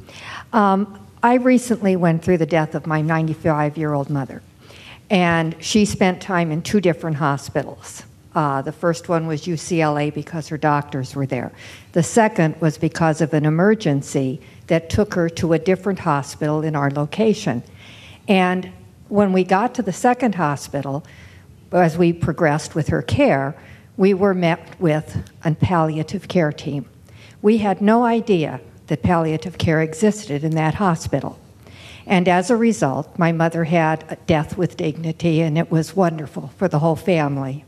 Um, I recently went through the death of my 95 year old mother, and she spent time in two different hospitals. Uh, the first one was UCLA because her doctors were there. The second was because of an emergency that took her to a different hospital in our location. And when we got to the second hospital, as we progressed with her care, we were met with a palliative care team. We had no idea that palliative care existed in that hospital. And as a result, my mother had a death with dignity, and it was wonderful for the whole family.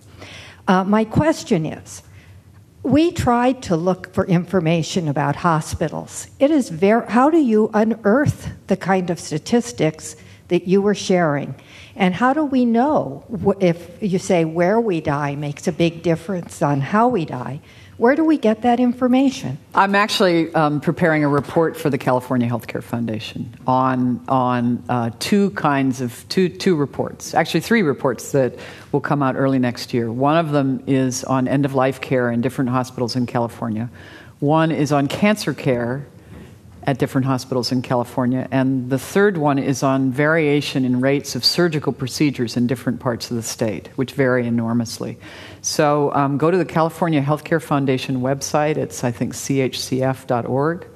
Uh, my question is we tried to look for information about hospitals. It is very, how do you unearth the kind of statistics that you were sharing. And how do we know if you say where we die makes a big difference on how we die? Where do we get that information? I'm actually um, preparing a report for the California Healthcare Foundation on on uh, two kinds of two two reports, actually three reports that will come out early next year. One of them is on end of life care in different hospitals in California. One is on cancer care at different hospitals in California. And the third one is on variation in rates of surgical procedures in different parts of the state, which vary enormously. So um, go to the California Healthcare Foundation website. It's, I think, chcf.org.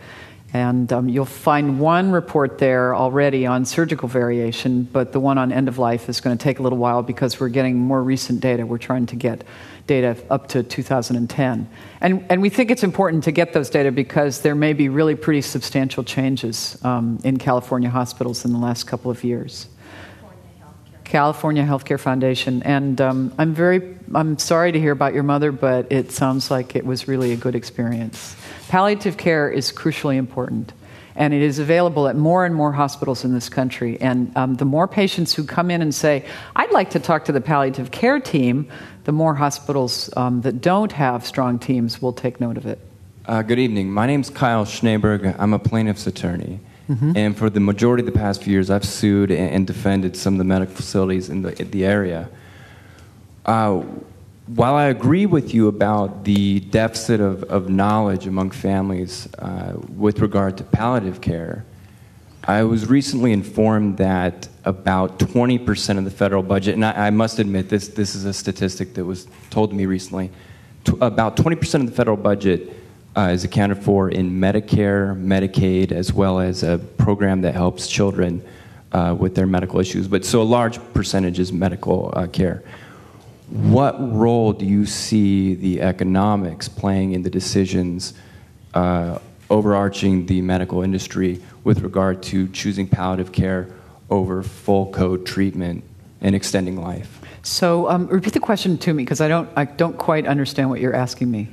And um, you'll find one report there already on surgical variation, but the one on end of life is going to take a little while because we're getting more recent data. We're trying to get data up to 2010. And, and we think it's important to get those data because there may be really pretty substantial changes um, in California hospitals in the last couple of years. California Healthcare Foundation, and um, I'm very I'm sorry to hear about your mother, but it sounds like it was really a good experience. Palliative care is crucially important, and it is available at more and more hospitals in this country. And um, the more patients who come in and say, "I'd like to talk to the palliative care team," the more hospitals um, that don't have strong teams will take note of it. Uh, good evening. My name is Kyle Schneeberg. I'm a plaintiff's attorney. Mm-hmm. And for the majority of the past few years, I've sued and defended some of the medical facilities in the, in the area. Uh, while I agree with you about the deficit of, of knowledge among families uh, with regard to palliative care, I was recently informed that about 20% of the federal budget, and I, I, must admit this, this is a statistic that was told to me recently, t- about 20% of the federal budget is accounted for in Medicare, Medicaid, as well as a program that helps children uh, with their medical issues. But so a large percentage is medical uh, care. What role do you see the economics playing in the decisions uh, overarching the medical industry with regard to choosing palliative care over full code treatment and extending life? So um, repeat the question to me because I don't, I don't quite understand what you're asking me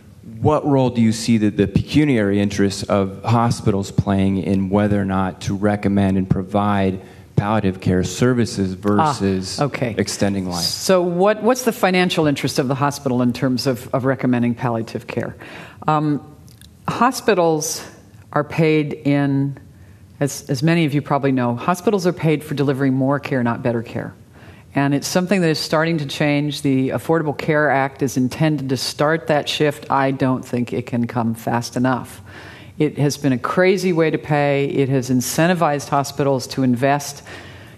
what role do you see the, the pecuniary interests of hospitals playing in whether or not to recommend and provide palliative care services versus ah, okay. extending life. So, what, what's the financial interest of the hospital in terms of, of recommending palliative care? Um, hospitals are paid in, as, as many of you probably know, hospitals are paid for delivering more care, not better care. And it's something that is starting to change. The Affordable Care Act is intended to start that shift. I don't think it can come fast enough. It has been a crazy way to pay. It has incentivized hospitals to invest,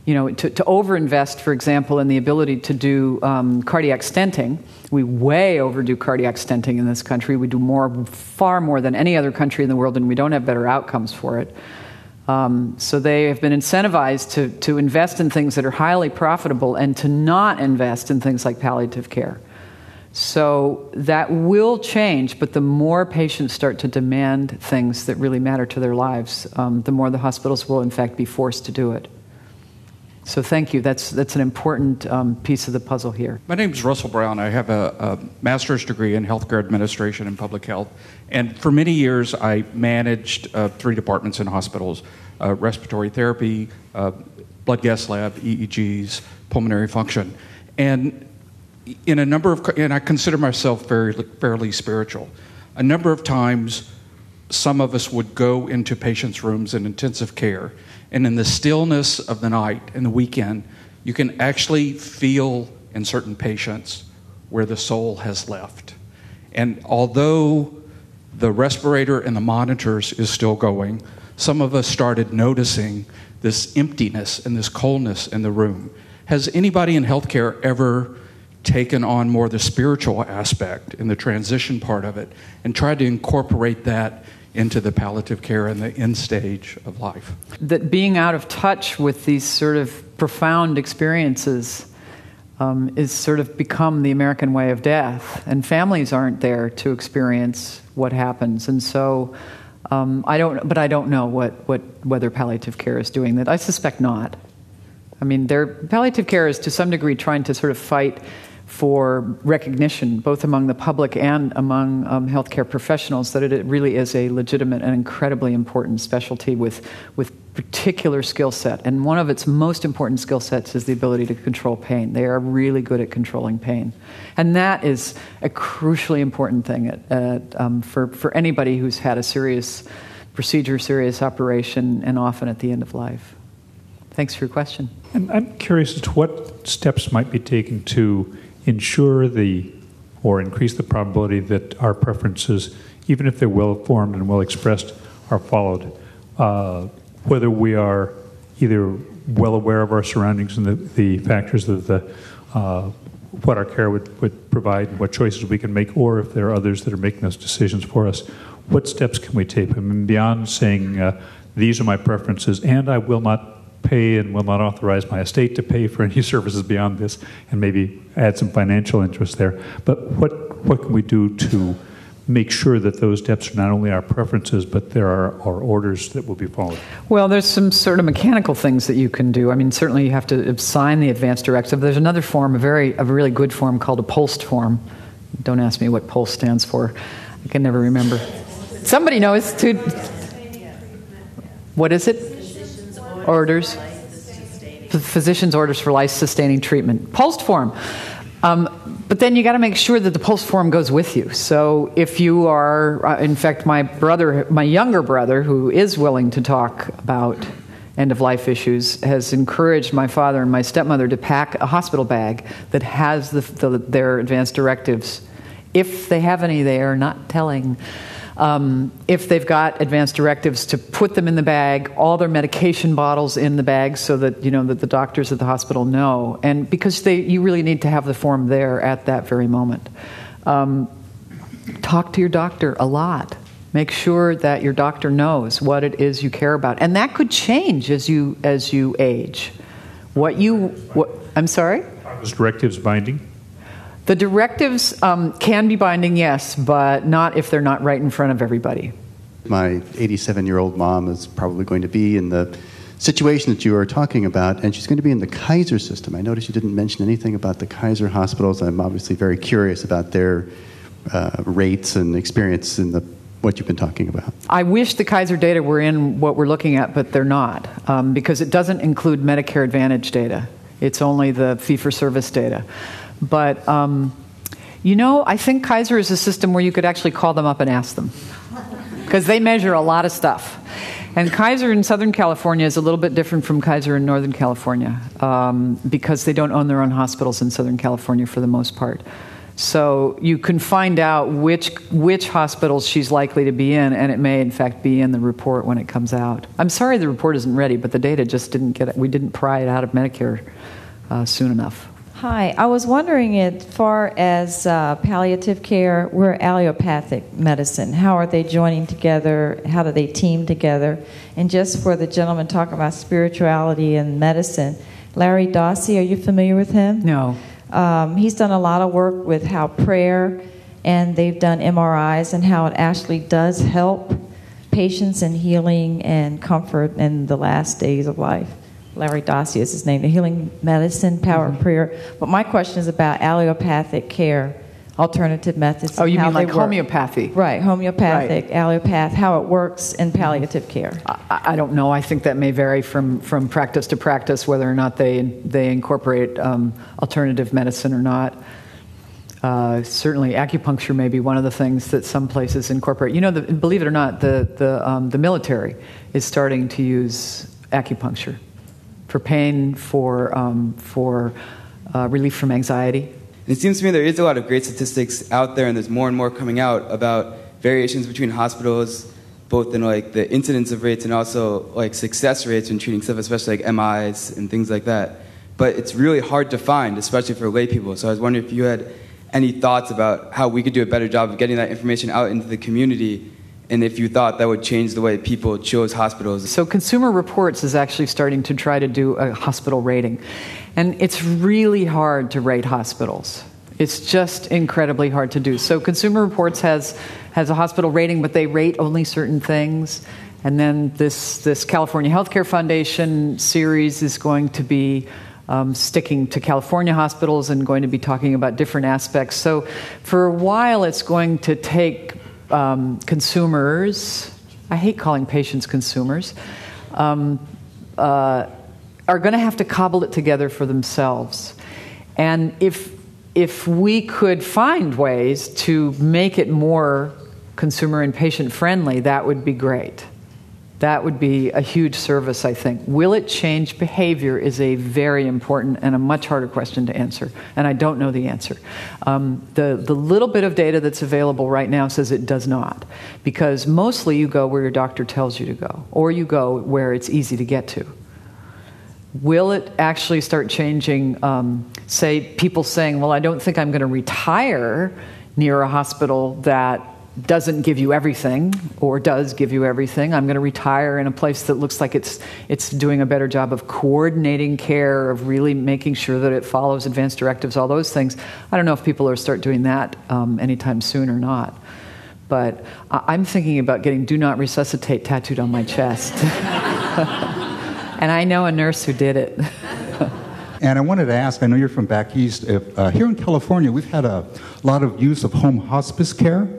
you know, to, to overinvest, for example, in the ability to do um, cardiac stenting. We way overdo cardiac stenting in this country. We do more, far more than any other country in the world, and we don't have better outcomes for it. Um, so they have been incentivized to, to invest in things that are highly profitable and to not invest in things like palliative care. So that will change, but the more patients start to demand things that really matter to their lives, um, the more the hospitals will, in fact, be forced to do it. So thank you. That's, that's an important um, piece of the puzzle here. My name is Russell Brown. I have a, a, master's degree in healthcare administration and public health. And for many years, I managed uh, three departments in hospitals uh, respiratory therapy, uh, blood gas lab, EEGs, pulmonary function. And in a number of, and I consider myself very, fairly spiritual. A number of times, some of us would go into patients' rooms in intensive care and in the stillness of the night and the weekend, you can actually feel in certain patients where the soul has left. And although the respirator and the monitors is still going, some of us started noticing this emptiness and this coldness in the room. Has anybody in healthcare ever taken on more the spiritual aspect in the transition part of it and tried to incorporate that into the palliative care and the end stage of life. That being out of touch with these sort of profound experiences um, is sort of become the American way of death, and families aren't there to experience what happens, and so. Um, I don't, but I don't know what, what whether palliative care is doing that. I suspect not. I mean, their palliative care is to some degree trying to sort of fight for recognition, both among the public and among um, healthcare professionals, that it really is a legitimate and incredibly important specialty with, with particular skill set. And one of its most important skill sets is the ability to control pain. They are really good at controlling pain. And that is a crucially important thing at, at, um, for, for anybody who's had a serious procedure, serious operation, and often at the end of life. Thanks for your question. And I'm curious as to what steps might be taken to ensure the or increase the probability that our preferences, even if they're well formed and well expressed, are followed. uh, whether we are either well aware of our surroundings and the, the factors of the uh, what our care would, would provide and what choices we can make, or if there are others that are making those decisions for us, what steps can we take? I mean, beyond saying uh, these are my preferences, and I will not pay and will not authorize my estate to pay for any *laughs* services beyond this, and maybe add some financial interest there. But what what can we do to make sure that those debts are not only our preferences, but there are, are orders that will be followed? Well, there's some sort of mechanical things that you can do. I mean, certainly you have to sign the advance directive. There's another form, a very, a really good form called a POLST form. Don't ask me what POLST stands for. I can never remember. Somebody knows. To, what is it? Orders. Physician's orders for life-sustaining treatment. POLST form. Um, but then you got to make sure that the POLST form goes with you. So if you are, uh, in fact, my brother, my younger brother, who is willing to talk about end of life issues, has encouraged my father and my stepmother to pack a hospital bag that has the, the, their advanced directives. If they have any, they are not telling um, if they've got advanced directives to put them in the bag, all their medication bottles in the bag, so that you know that the doctors at the hospital know, and because they, you really need to have the form there at that very moment. Um, talk to your doctor a lot. Make sure that your doctor knows what it is you care about, and that could change as you as you age. What you what? I'm sorry. Are those directives binding? The directives um, can be binding, yes, but not if they're not right in front of everybody. My 87 year old mom is probably going to be in the situation that you are talking about, and she's going to be in the Kaiser system. I noticed you didn't mention anything about the Kaiser hospitals. I'm obviously very curious about their uh, rates and experience in the what you've been talking about. I wish the Kaiser data were in what we're looking at, but they're not um, because it doesn't include Medicare Advantage data. It's only the fee for service data. But, um, you know, I think Kaiser is a system where you could actually call them up and ask them because they measure a lot of stuff. And Kaiser in Southern California is a little bit different from Kaiser in Northern California um, because they don't own their own hospitals in Southern California for the most part. So you can find out which which hospitals she's likely to be in, and it may in fact be in the report when it comes out. I'm sorry the report isn't ready, but the data just didn't get it. We didn't pry it out of Medicare uh, soon enough. Hi, I was wondering as far as uh, palliative care, we're allopathic medicine. How are they joining together? How do they team together? And just for the gentleman talking about spirituality and medicine, Larry Dossey, are you familiar with him? No. Um, he's done a lot of work with how prayer and they've done MRIs and how it actually does help patients in healing and comfort in the last days of life. Larry Dossey is his name, the Healing Medicine Power mm-hmm. Prayer. But my question is about allopathic care, alternative methods. Oh, you mean like homeopathy? Right, homeopathic, right. allopath, how it works in palliative care. I, I, don't know. I think that may vary from, from practice to practice whether or not they, they incorporate um, alternative medicine or not. Uh, certainly, acupuncture may be one of the things that some places incorporate. You know, the, believe it or not, the, the, um, the military is starting to use acupuncture for pain, for, um, for uh, relief from anxiety. It seems to me there is a lot of great statistics out there, and there's more and more coming out about variations between hospitals, both in like the incidence of rates and also like success rates in treating stuff, especially like MIs and things like that. But it's really hard to find, especially for lay people. So I was wondering if you had any thoughts about how we could do a better job of getting that information out into the community and if you thought that would change the way people chose hospitals. So, Consumer Reports is actually starting to try to do a hospital rating. And it's really hard to rate hospitals. It's just incredibly hard to do. So, Consumer Reports has, has a hospital rating, but they rate only certain things. And then this, this California Healthcare Foundation series is going to be um, sticking to California hospitals and going to be talking about different aspects. So, for a while, it's going to take um, consumers, I hate calling patients consumers, um, uh, are going to have to cobble it together for themselves. And if, if we could find ways to make it more consumer and patient friendly, that would be great. That would be a huge service, I think. Will it change behavior is a very important and a much harder question to answer, and I don't know the answer. Um, the, the little bit of data that's available right now says it does not, because mostly you go where your doctor tells you to go, or you go where it's easy to get to. Will it actually start changing, um, say, people saying, Well, I don't think I'm going to retire near a hospital that doesn't give you everything or does give you everything. I'm going to retire in a place that looks like it's it's doing a better job of coordinating care, of really making sure that it follows advanced directives, all those things. I don't know if people are start doing that um, anytime soon or not. But I'm thinking about getting "Do not resuscitate" tattooed on my chest, *laughs* and I know a nurse who did it. *laughs* And I wanted to ask I know you're from back east. If, uh, here in California, we've had a lot of use of home hospice care.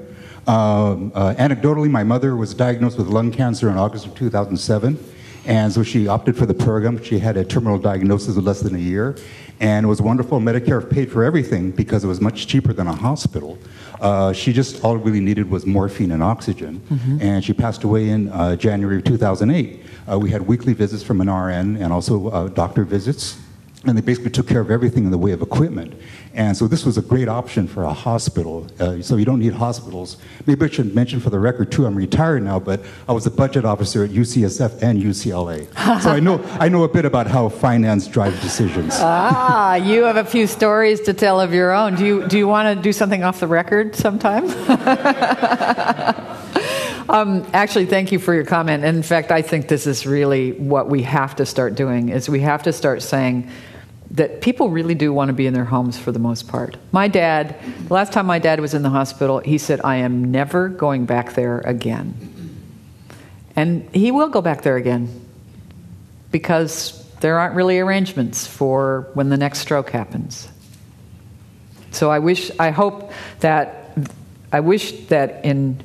Um, uh, anecdotally, my mother was diagnosed with lung cancer in August of 2007. And so she opted for the program. She had a terminal diagnosis of less than a year. And it was wonderful. Medicare paid for everything because it was much cheaper than a hospital. Uh, she just all really needed was morphine and oxygen. Mm-hmm. And she passed away in uh, January of 2008. Uh, we had weekly visits from an RN and also uh, doctor visits and they basically took care of everything in the way of equipment. And so this was a great option for a hospital. Uh, so you don't need hospitals. Maybe I should mention for the record too. I'm retired now, but I was a budget officer at UCSF and UCLA, *laughs* so I know I know a bit about how finance drives decisions. ah, you have a few stories to tell of your own. Do you do you want to do something off the record sometime? *laughs* Um, actually, thank you for your comment. And In fact, I think this is really what we have to start doing: is we have to start saying that people really do want to be in their homes for the most part. My dad, the last time my dad was in the hospital, he said, I am never going back there again. And he will go back there again because there aren't really arrangements for when the next stroke happens. So I wish, I hope that, I wish that in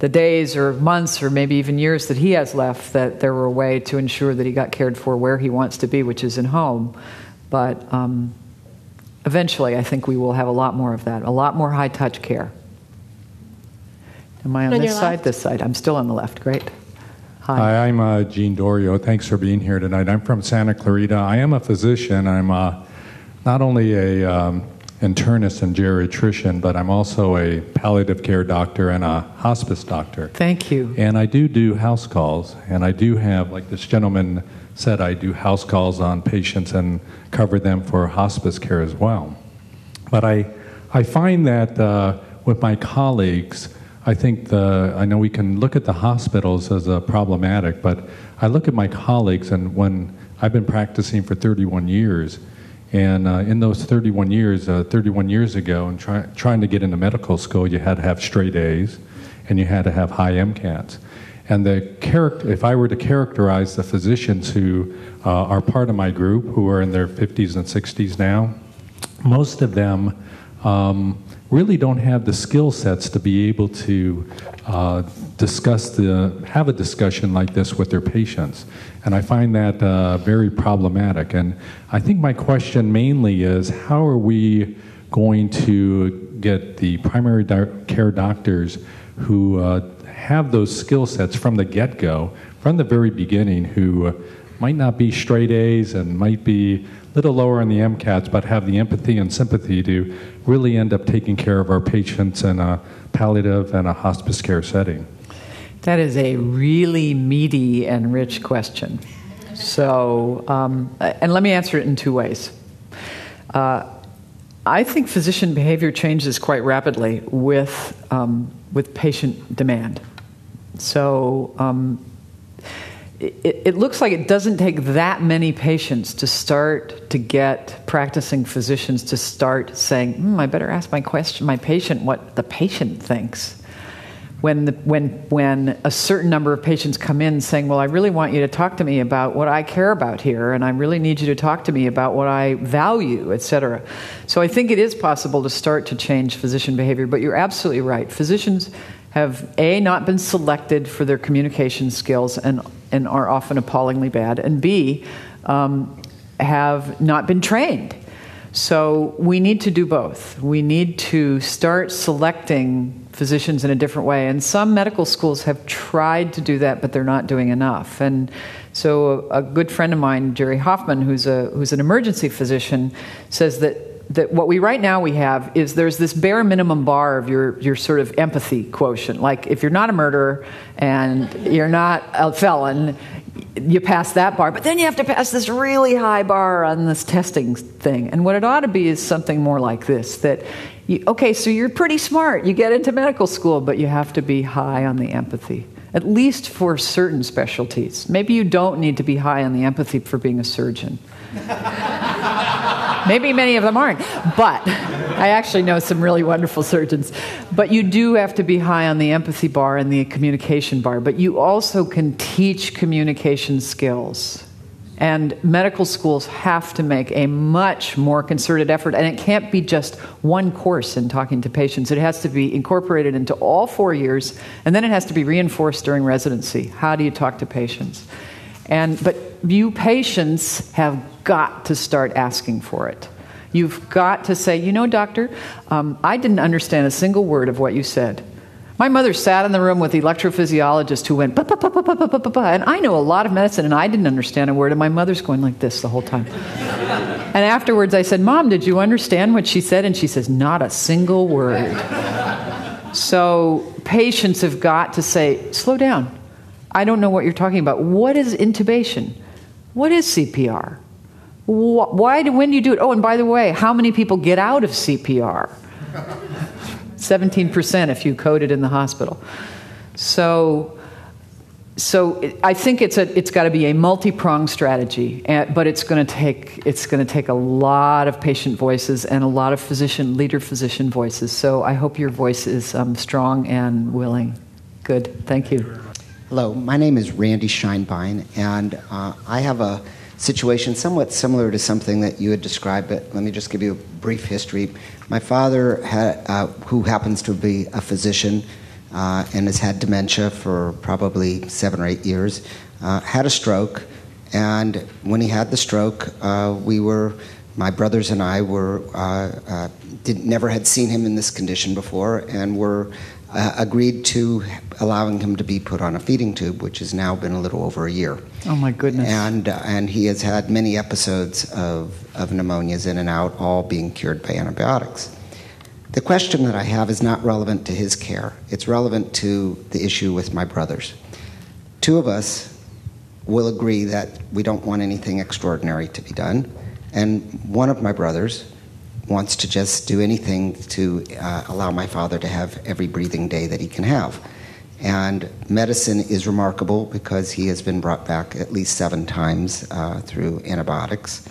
the days or months or maybe even years that he has left, that there were a way to ensure that he got cared for where he wants to be, which is in home. But um, eventually, I think we will have a lot more of that, a lot more high touch care. Am I on, on this side? Left. This side. I'm still on the left. Great. Hi. Hi, I'm uh, Gene Dorio. Thanks for being here tonight. I'm from Santa Clarita. I am a physician. I'm uh, not only a um, internist and geriatrician, but I'm also a palliative care doctor and a hospice doctor. Thank you. And I do do house calls, and I do have, like this gentleman said, I do house calls on patients and cover them for hospice care as well. But I, I find that uh, with my colleagues, I think the, I know we can look at the hospitals as a problematic, but I look at my colleagues, and when I've been practicing for 31 years, and uh, in those 31 years, uh, 31 years ago, and try, trying to get into medical school, you had to have straight A's, and you had to have high MCATs. And the character, if I were to characterize the physicians who uh, are part of my group, who are in their 50s and 60s now, most of them um, really don't have the skill sets to be able to uh, discuss the have a discussion like this with their patients, and I find that uh, very problematic. And I think my question mainly is how are we going to get the primary care doctors who uh, have those skill sets from the get go, from the very beginning, who uh, might not be straight A's and might be a little lower on the MCATs, but have the empathy and sympathy to really end up taking care of our patients in a palliative and a hospice care setting? That is a really meaty and rich question. So, um, and let me answer it in two ways. Uh, I think physician behavior changes quite rapidly with, um, with patient demand. So um, it, it, looks like it doesn't take that many patients to start to get practicing physicians to start saying, hmm, I better ask my question, my patient what the patient thinks. When, the, when, when a certain number of patients come in saying, Well, I really want you to talk to me about what I care about here, and I really need you to talk to me about what I value, et cetera. So I think it is possible to start to change physician behavior, but you're absolutely right. Physicians have A, not been selected for their communication skills and, and are often appallingly bad, and B, um, have not been trained. So we need to do both. We need to start selecting physicians in a different way. And some medical schools have tried to do that, but they're not doing enough. And so, a, a good friend of mine, Jerry Hoffman, who's a who's an emergency physician, says that that what we right now we have is there's this bare minimum bar of your your sort of empathy quotient. Like if you're not a murderer and you're not a felon, you pass that bar, but then you have to pass this really high bar on this testing thing. And what it ought to be is something more like this: that you, okay, so you're pretty smart, you get into medical school, but you have to be high on the empathy. At least for certain specialties. Maybe you don't need to be high on the empathy for being a surgeon. *laughs* Maybe many of them aren't, but I actually know some really wonderful surgeons. But you do have to be high on the empathy bar and the communication bar, but you also can teach communication skills. And medical schools have to make a much more concerted effort, and it can't be just one course in talking to patients. It has to be incorporated into all four years, and then it has to be reinforced during residency. How do you talk to patients? And, but you patients have got to start asking for it. You've got to say, you know, doctor, um, I didn't understand a single word of what you said. My mother sat in the room with the electrophysiologist who went, bah, bah, bah, and I know a lot of medicine, and I didn't understand a word, and my mother's going like this the whole time. *laughs* and afterwards, I said, Mom, did you understand what she said? And she says, Not a single word. so patients have got to say, Slow down. I don't know what you're talking about. What is intubation? What is CPR? Why do, when do you do it? Oh, and by the way, how many people get out of CPR? 17% if you code it in the hospital. So, so I think it's, a, it's got to be a multi-pronged strategy, but it's going to take it's going to take a lot of patient voices and a lot of physician leader physician voices. So I hope your voice is um, strong and willing. Good, thank you. Hello, my name is Randy Scheinbein, and uh, I have a situation somewhat similar to something that you had described, but let me just give you a brief history. My father, had, uh, who happens to be a physician uh, and has had dementia for probably seven or eight years, uh, had a stroke. And when he had the stroke, uh, we were, my brothers and I were, uh, uh, did, never had seen him in this condition before and were uh, agreed to allowing him to be put on a feeding tube, which has now been a little over a year. Oh my goodness! And uh, and he has had many episodes of of pneumonias in and out, all being cured by antibiotics. The question that I have is not relevant to his care. It's relevant to the issue with my brothers. Two of us will agree that we don't want anything extraordinary to be done, and one of my brothers wants to just do anything to uh, allow my father to have every breathing day that he can have. And medicine is remarkable because he has been brought back at least seven times uh, through antibiotics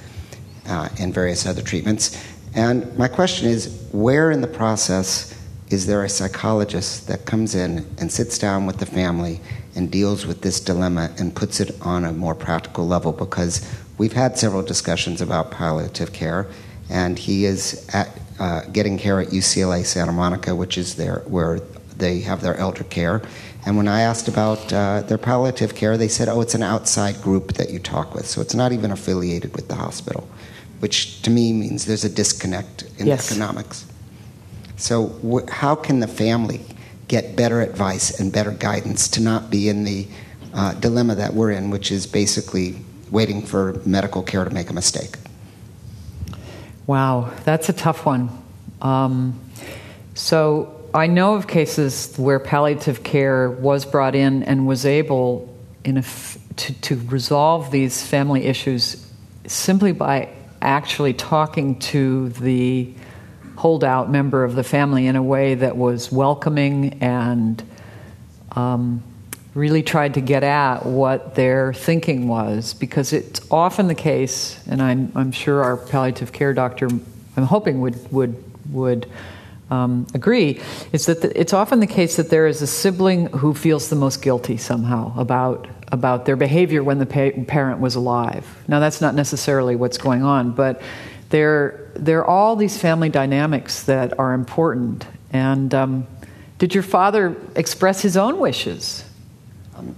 uh, and various other treatments. And my question is where in the process is there a psychologist that comes in and sits down with the family and deals with this dilemma and puts it on a more practical level? Because we've had several discussions about palliative care and he is at, uh, getting care at UCLA Santa Monica, which is there where they have their elder care. And when I asked about uh, their palliative care, they said, "Oh, it's an outside group that you talk with, so it's not even affiliated with the hospital," which to me means there's a disconnect in yes. economics. So, wh- how can the family get better advice and better guidance to not be in the uh, dilemma that we're in, which is basically waiting for medical care to make a mistake? Wow, that's a tough one. Um, so I know of cases where palliative care was brought in and was able to, to resolve these family issues simply by actually talking to the holdout member of the family in a way that was welcoming and um, really tried to get at what their thinking was because it's often the case, and I'm, I'm sure our palliative care doctor, I'm hoping, would, would, would um, agree, is that the, it's often the case that there is a sibling who feels the most guilty somehow about, about their behavior when the pa- parent was alive. Now, that's not necessarily what's going on, but there, there are all these family dynamics that are important. And um, did your father express his own wishes?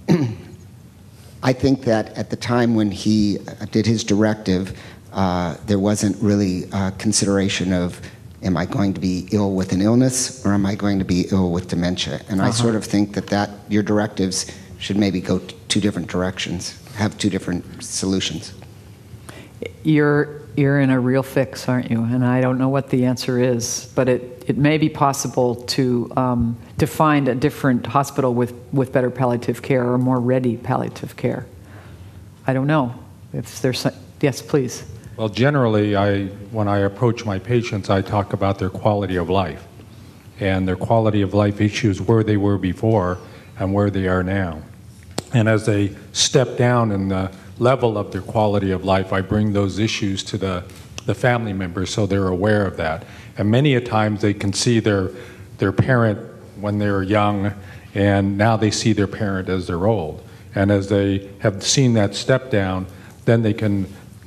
*clears throat* I think that at the time when he uh, did his directive, uh, there wasn't really uh, consideration of Am I going to be ill with an illness or am I going to be ill with dementia? And I Uh-huh. sort of think that, that your directives should maybe go t- two different directions, have two different solutions. You're, you're in a real fix, aren't you? And I don't know what the answer is, but it, it may be possible to, um, to find a different hospital with, with better palliative care or more ready palliative care. I don't know. If there's, some, yes, please. Well, generally, I, when I approach my patients, I talk about their quality of life and their quality of life issues, where they were before and where they are now. And as they step down in the level of their quality of life, I bring those issues to the, the family members so they're aware of that. And many a times they can see their, their parent when they're young, and now they see their parent as they're old. And as they have seen that step down, then they can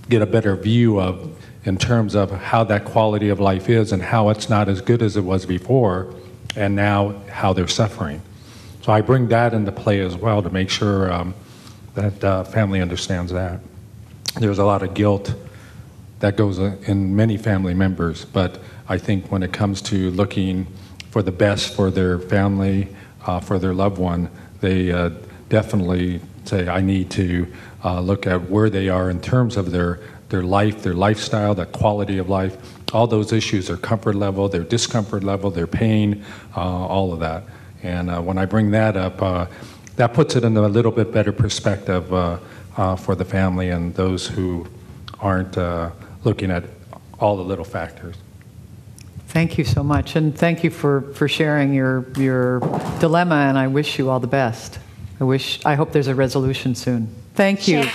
get a better view of in terms of how that quality of life is and how it's not as good as it was before and now how they're suffering so i bring that into play as well to make sure um, that uh, family understands that there's a lot of guilt that goes in many family members but i think when it comes to looking for the best for their family uh, for their loved one they uh, definitely say i need to uh, look at where they are in terms of their, their life, their lifestyle, their quality of life, all those issues, their comfort level, their discomfort level, their pain, uh, all of that. And uh, when I bring that up, uh, that puts it in a little bit better perspective for the family and those who aren't looking at all the little factors. Thank you so much, and thank you for, for sharing your, your dilemma, and I wish you all the best. I wish, I hope there's a resolution soon. Thank you.